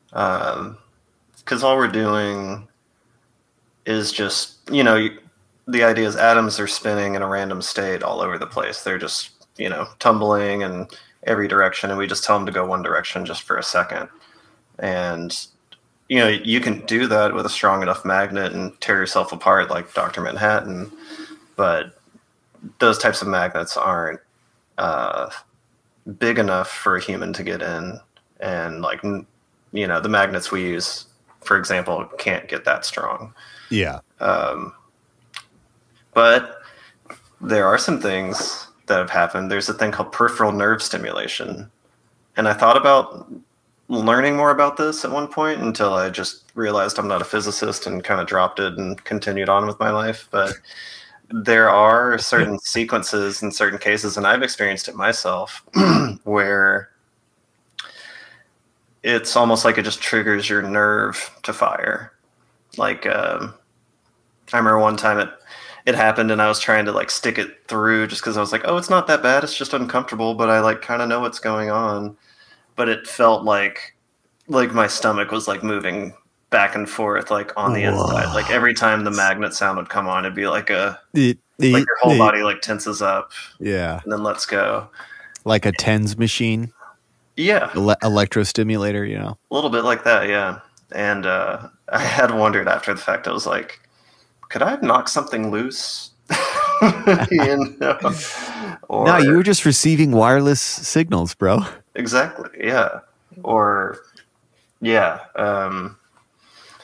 because all we're doing is just you know you- the idea is atoms are spinning in a random state all over the place. They're just you know tumbling in every direction, and we just tell them to go one direction just for a second, and you know you can do that with a strong enough magnet and tear yourself apart like Doctor Manhattan, but those types of magnets aren't uh, big enough for a human to get in, and like you know the magnets we use, for example, can't get that strong. Yeah. Um, but there are some things that have happened. There's a thing called peripheral nerve stimulation, and I thought about learning more about this at one point until I just realized I'm not a physicist and kind of dropped it and continued on with my life. But there are certain [laughs] sequences in certain cases, and I've experienced it myself, [clears throat] where it's almost like it just triggers your nerve to fire. Like, um, I remember one time it it happened, and I was trying to like stick it through just because I was like, oh, it's not that bad. It's just uncomfortable, but I like kind of know what's going on. But it felt like like my stomach was like moving back and forth like on the inside. Like every time the magnet sound would come on, it'd be like a It, like your whole it- body like tenses up Yeah. and then let's go. Like a TENS machine, Yeah, ele- electrostimulator, you know? a little bit like that. Yeah, and uh, [laughs] I had wondered after the fact. I was like, could I have knocked something loose? [laughs] [laughs] you know? Or, no, you were just receiving wireless signals, bro. exactly yeah or yeah um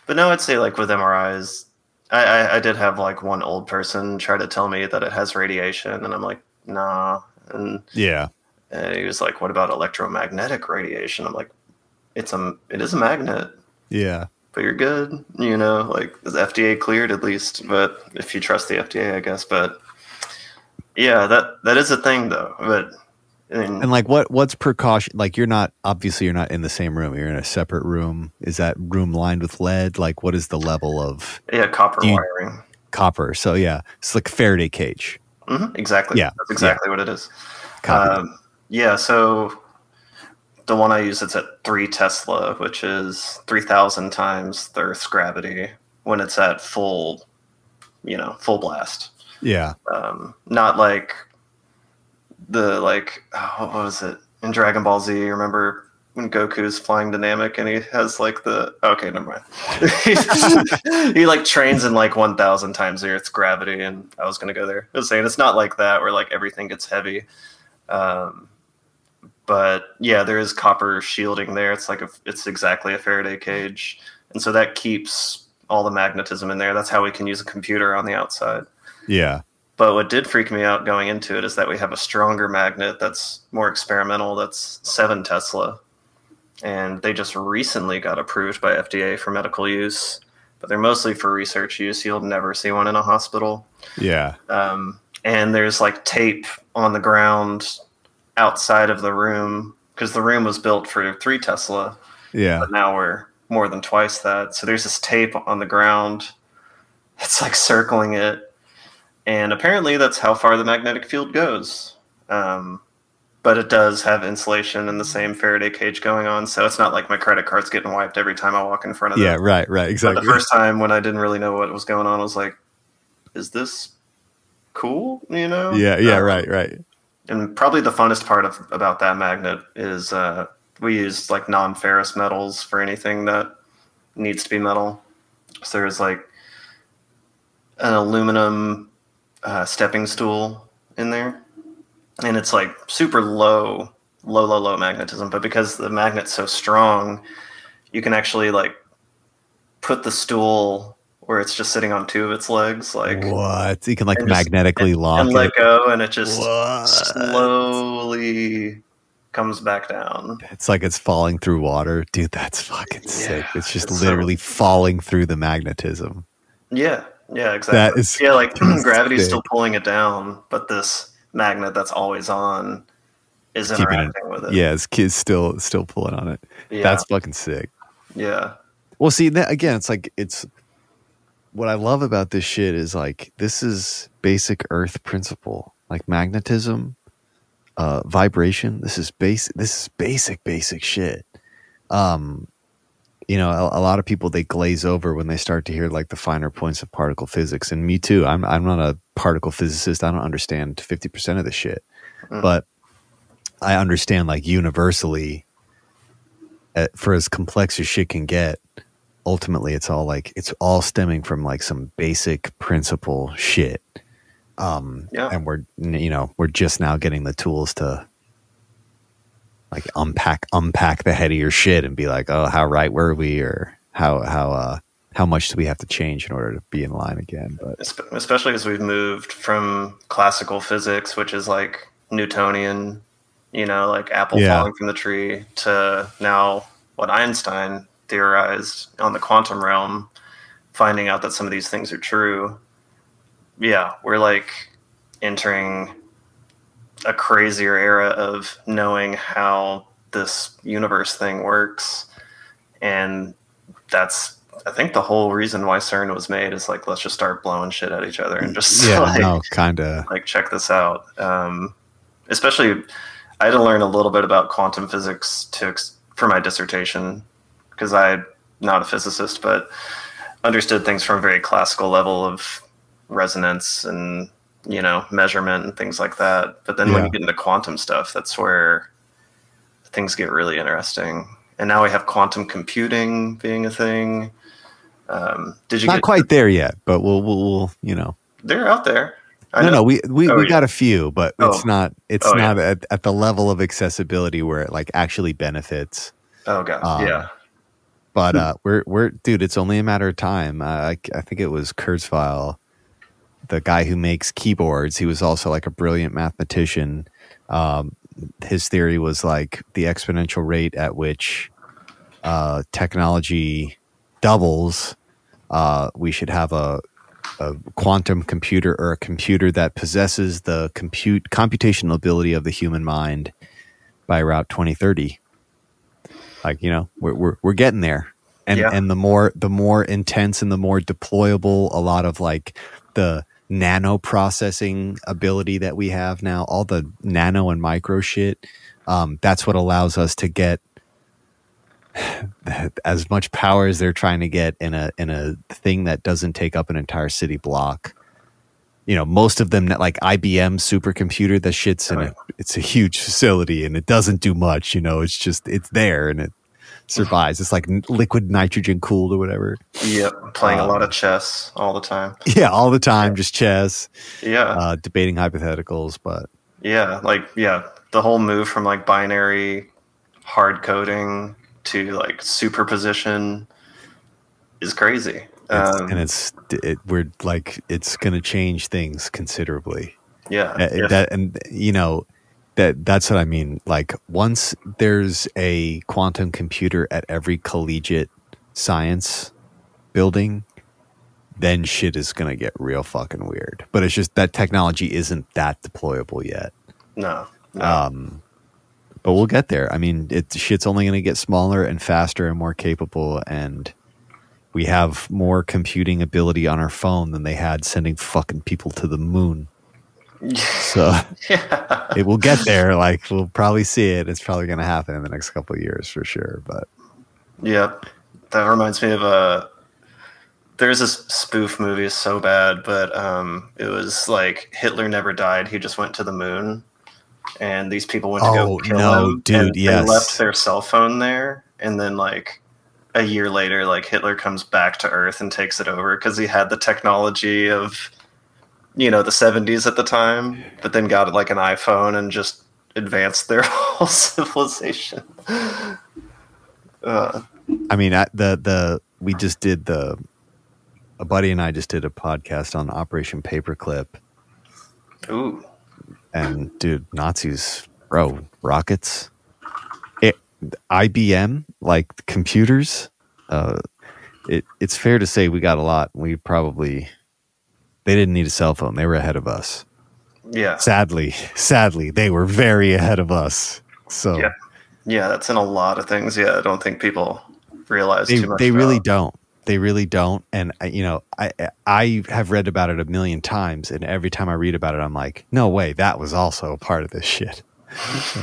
but no i'd say like with mris I, I i did have like one old person try to tell me that it has radiation and i'm like nah and, Yeah. and he was like what about electromagnetic radiation i'm like it's a it is a magnet Yeah. But you're good you know like is fda cleared at least but if you trust the fda i guess but yeah that that is a thing though but And, And like, what what's precaution? Like, you're not obviously you're not in the same room. You're in a separate room. Is that room lined with lead? Like, what is the level of yeah, copper you- wiring. copper? So yeah, it's like a Faraday cage. hmm exactly. Yeah, That's exactly what it is. Um, yeah, so the one I use it's at three Tesla, which is three thousand times the Earth's gravity when it's at full, you know, full blast. yeah, Um, not like the like oh, what was it in Dragon Ball Z? Remember when Goku's flying to Namek and he has like the okay, never mind. [laughs] he like trains in like one thousand times the Earth's gravity, and I was gonna go there. I was saying it's not like that where like everything gets heavy. Um, but yeah, there is copper shielding there. It's like a, it's exactly a Faraday cage, and so that keeps all the magnetism in there. That's how we can use a computer on the outside. yeah, But what did freak me out going into it is that we have a stronger magnet that's more experimental. That's seven Tesla, and they just recently got approved by FDA for medical use. But they're mostly for research use. You'll never see one in a hospital. yeah, Um, and there's like tape on the ground outside of the room because the room was built for three Tesla yeah. but now we're more than twice that. So there's this tape on the ground [laughs] that's like circling it, and apparently that's how far the magnetic field goes. Um, but it does have insulation and the same Faraday cage going on, so it's not like my credit card's getting wiped every time I walk in front of it. Yeah, it. right, right, But exactly. the first time when I didn't really know what was going on, I was like, "Is this cool?" You know? yeah, yeah, Um, right, right. And probably the funnest part of about that magnet is uh, we use like non-ferrous metals for anything that needs to be metal. So there's like an aluminum uh, stepping stool in there, and it's like super low, low, low, low magnetism. But because the magnet's so strong, you can actually like put the stool where it's just sitting on two of its legs, like what? You can like and just- magnetically lock and it. let go, and it just What? slowly comes back down. It's like it's falling through water. Dude, that's fucking sick. It's just it's so- literally falling through the magnetism. Yeah, yeah, exactly. That is yeah, like [clears throat] gravity's sick. still pulling it down, but this magnet that's always on is Keeping it- interacting with it. Yeah, his kid's still still pulling on it. yeah, That's fucking sick. yeah, Well, see, that, again, it's like it's what I love about this shit is like this is basic Earth principle, like magnetism, uh, vibration. This is basic. This is basic, basic shit. Um, you know, a, a lot of people they glaze over when they start to hear like the finer points of particle physics, and me too. I'm I'm not a particle physicist. I don't understand fifty percent of the shit, Mm. but I understand like universally. uh for as complex as shit can get, ultimately it's all like it's all stemming from like some basic principle shit um Yeah. and we're you know we're just now getting the tools to like unpack unpack the head of your shit and be like oh how right were we or how how uh how much do we have to change in order to be in line again but especially as we've moved from classical physics, which is like Newtonian, you know, like apple Yeah. falling from the tree, to now what Einstein theorized on the quantum realm, finding out that some of these things are true. Yeah, we're like entering a crazier era of knowing how this universe thing works. And that's I think the whole reason why CERN was made is like let's just start blowing shit at each other and just yeah [laughs] like, no kind of like check this out. Um, especially, I had to learn a little bit about quantum physics to ex- for my dissertation because I'm not a physicist, but understood things from a very classical level of resonance and you know measurement and things like that. But then when you get into quantum stuff, that's where things get really interesting. And now we have quantum computing being a thing. Um, did you not get quite there yet but we'll we'll, we'll you know They're out there. I no know. no we we, Oh, we yeah. got a few but it's Oh. not it's Oh, not yeah. at, at the level of accessibility where it like actually benefits Oh god, Um, yeah. But [laughs] uh we're we're dude it's only a matter of time. Uh, I, I think it was Kurzweil the guy who makes keyboards. He was also like a brilliant mathematician. Um his theory was like the exponential rate at which uh technology doubles uh we should have a a quantum computer or a computer that possesses the compute computational ability of the human mind by around 2030 like you know we're we're, we're getting there and Yeah. and the more the more intense and the more deployable a lot of like the nano processing ability that we have now all the nano and micro shit um, that's what allows us to get [sighs] as much power as they're trying to get in a in a thing that doesn't take up an entire city block. You know, most of them like IBM supercomputer, that shit's in a it's a huge facility and it doesn't do much. You know, it's just it's there and it survives. It's like n- liquid nitrogen cooled or whatever. Yep, playing Um, a lot of chess all the time. [laughs] Yeah, all the time, just chess, Yeah, uh, debating hypotheticals. But yeah, like yeah, the whole move from like binary hard coding to like superposition is crazy. Um, and it's it, we're like it's going to change things considerably. yeah, Uh, if- that and you know that that's what I mean. Like once there's a quantum computer at every collegiate science building, then shit is gonna get real fucking weird. But it's just that technology isn't that deployable yet. no, no. Um, but we'll get there. I mean, it shit's only gonna get smaller and faster and more capable, and we have more computing ability on our phone than they had sending fucking people to the moon. [laughs] So yeah, it will get there. Like we'll probably see it. It's probably going to happen in the next couple of years for sure. But yeah. That reminds me of a. There's this spoof movie is so bad, but um, it was like Hitler never died. He just went to the moon, and these people went to Oh, go kill no, him. dude, and yes. They left their cell phone there, and then like a year later, like Hitler comes back to Earth and takes it over because he had the technology of, you know, the 70s at the time, but then got like an iPhone and just advanced their [laughs] whole civilization. Uh, I mean, I, the the we just did the a buddy and I just did a podcast on Operation Paperclip, ooh, and dude, Nazis, bro, rockets, IBM, like computers. Uh, it it's fair to say we got a lot. We probably they didn't need a cell phone. They were ahead of us. yeah, Sadly, sadly, they were very ahead of us. So Yeah. yeah, that's in a lot of things. Yeah, I don't think people realize they too much. they really don't. They really don't. And you know, I I have read about it a million times, and every time I read about it, I'm like, no way, that was also a part of this shit.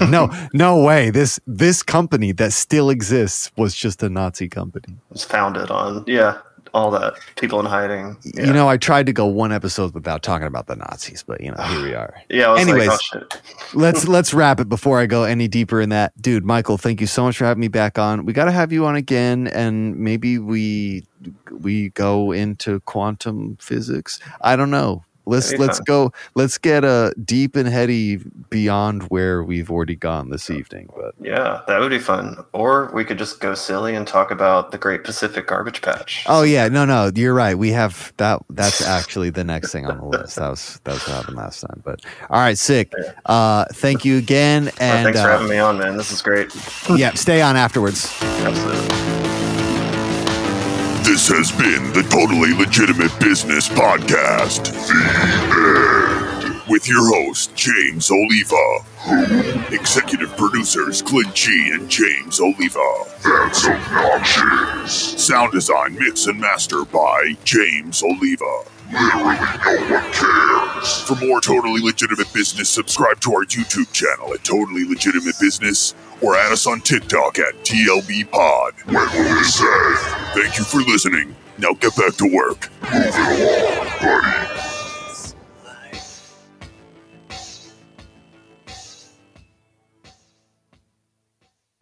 No, no way. This this company that still exists was just a Nazi company. It's founded on yeah, all that people in hiding. Yeah. You know, I tried to go one episode without talking about the Nazis, but you know, here we are. [sighs] yeah. Was anyways. like, oh, [laughs] let's let's wrap it before I go any deeper in that. Dude, Michael, thank you so much for having me back on. We got to have you on again and maybe we we go into quantum physics. I don't know. Let's let's go let's get uh deep and heady beyond where we've already gone this evening, but Yeah, that would be fun. Or we could just go silly and talk about the Great Pacific Garbage Patch. Oh yeah, no no, you're right. We have that that's actually the next thing on the list. That was that was what happened last time. But all right, sick. Uh thank you again Well, and thanks for uh, having me on, man. This is great. yeah, stay on afterwards. Absolutely. This has been the Totally Legitimate Business Podcast. The end. With your host, James Oliva. Who? Executive producers, Clint G and James Oliva. That's obnoxious. Sound design, mix, and master by James Oliva. Literally no one cares. For more totally legitimate business, subscribe to our YouTube channel at Totally Legitimate Business or add us on TikTok at TLB Pod. What will we say? Thank you for listening. Now get back to work. Move it along, buddy.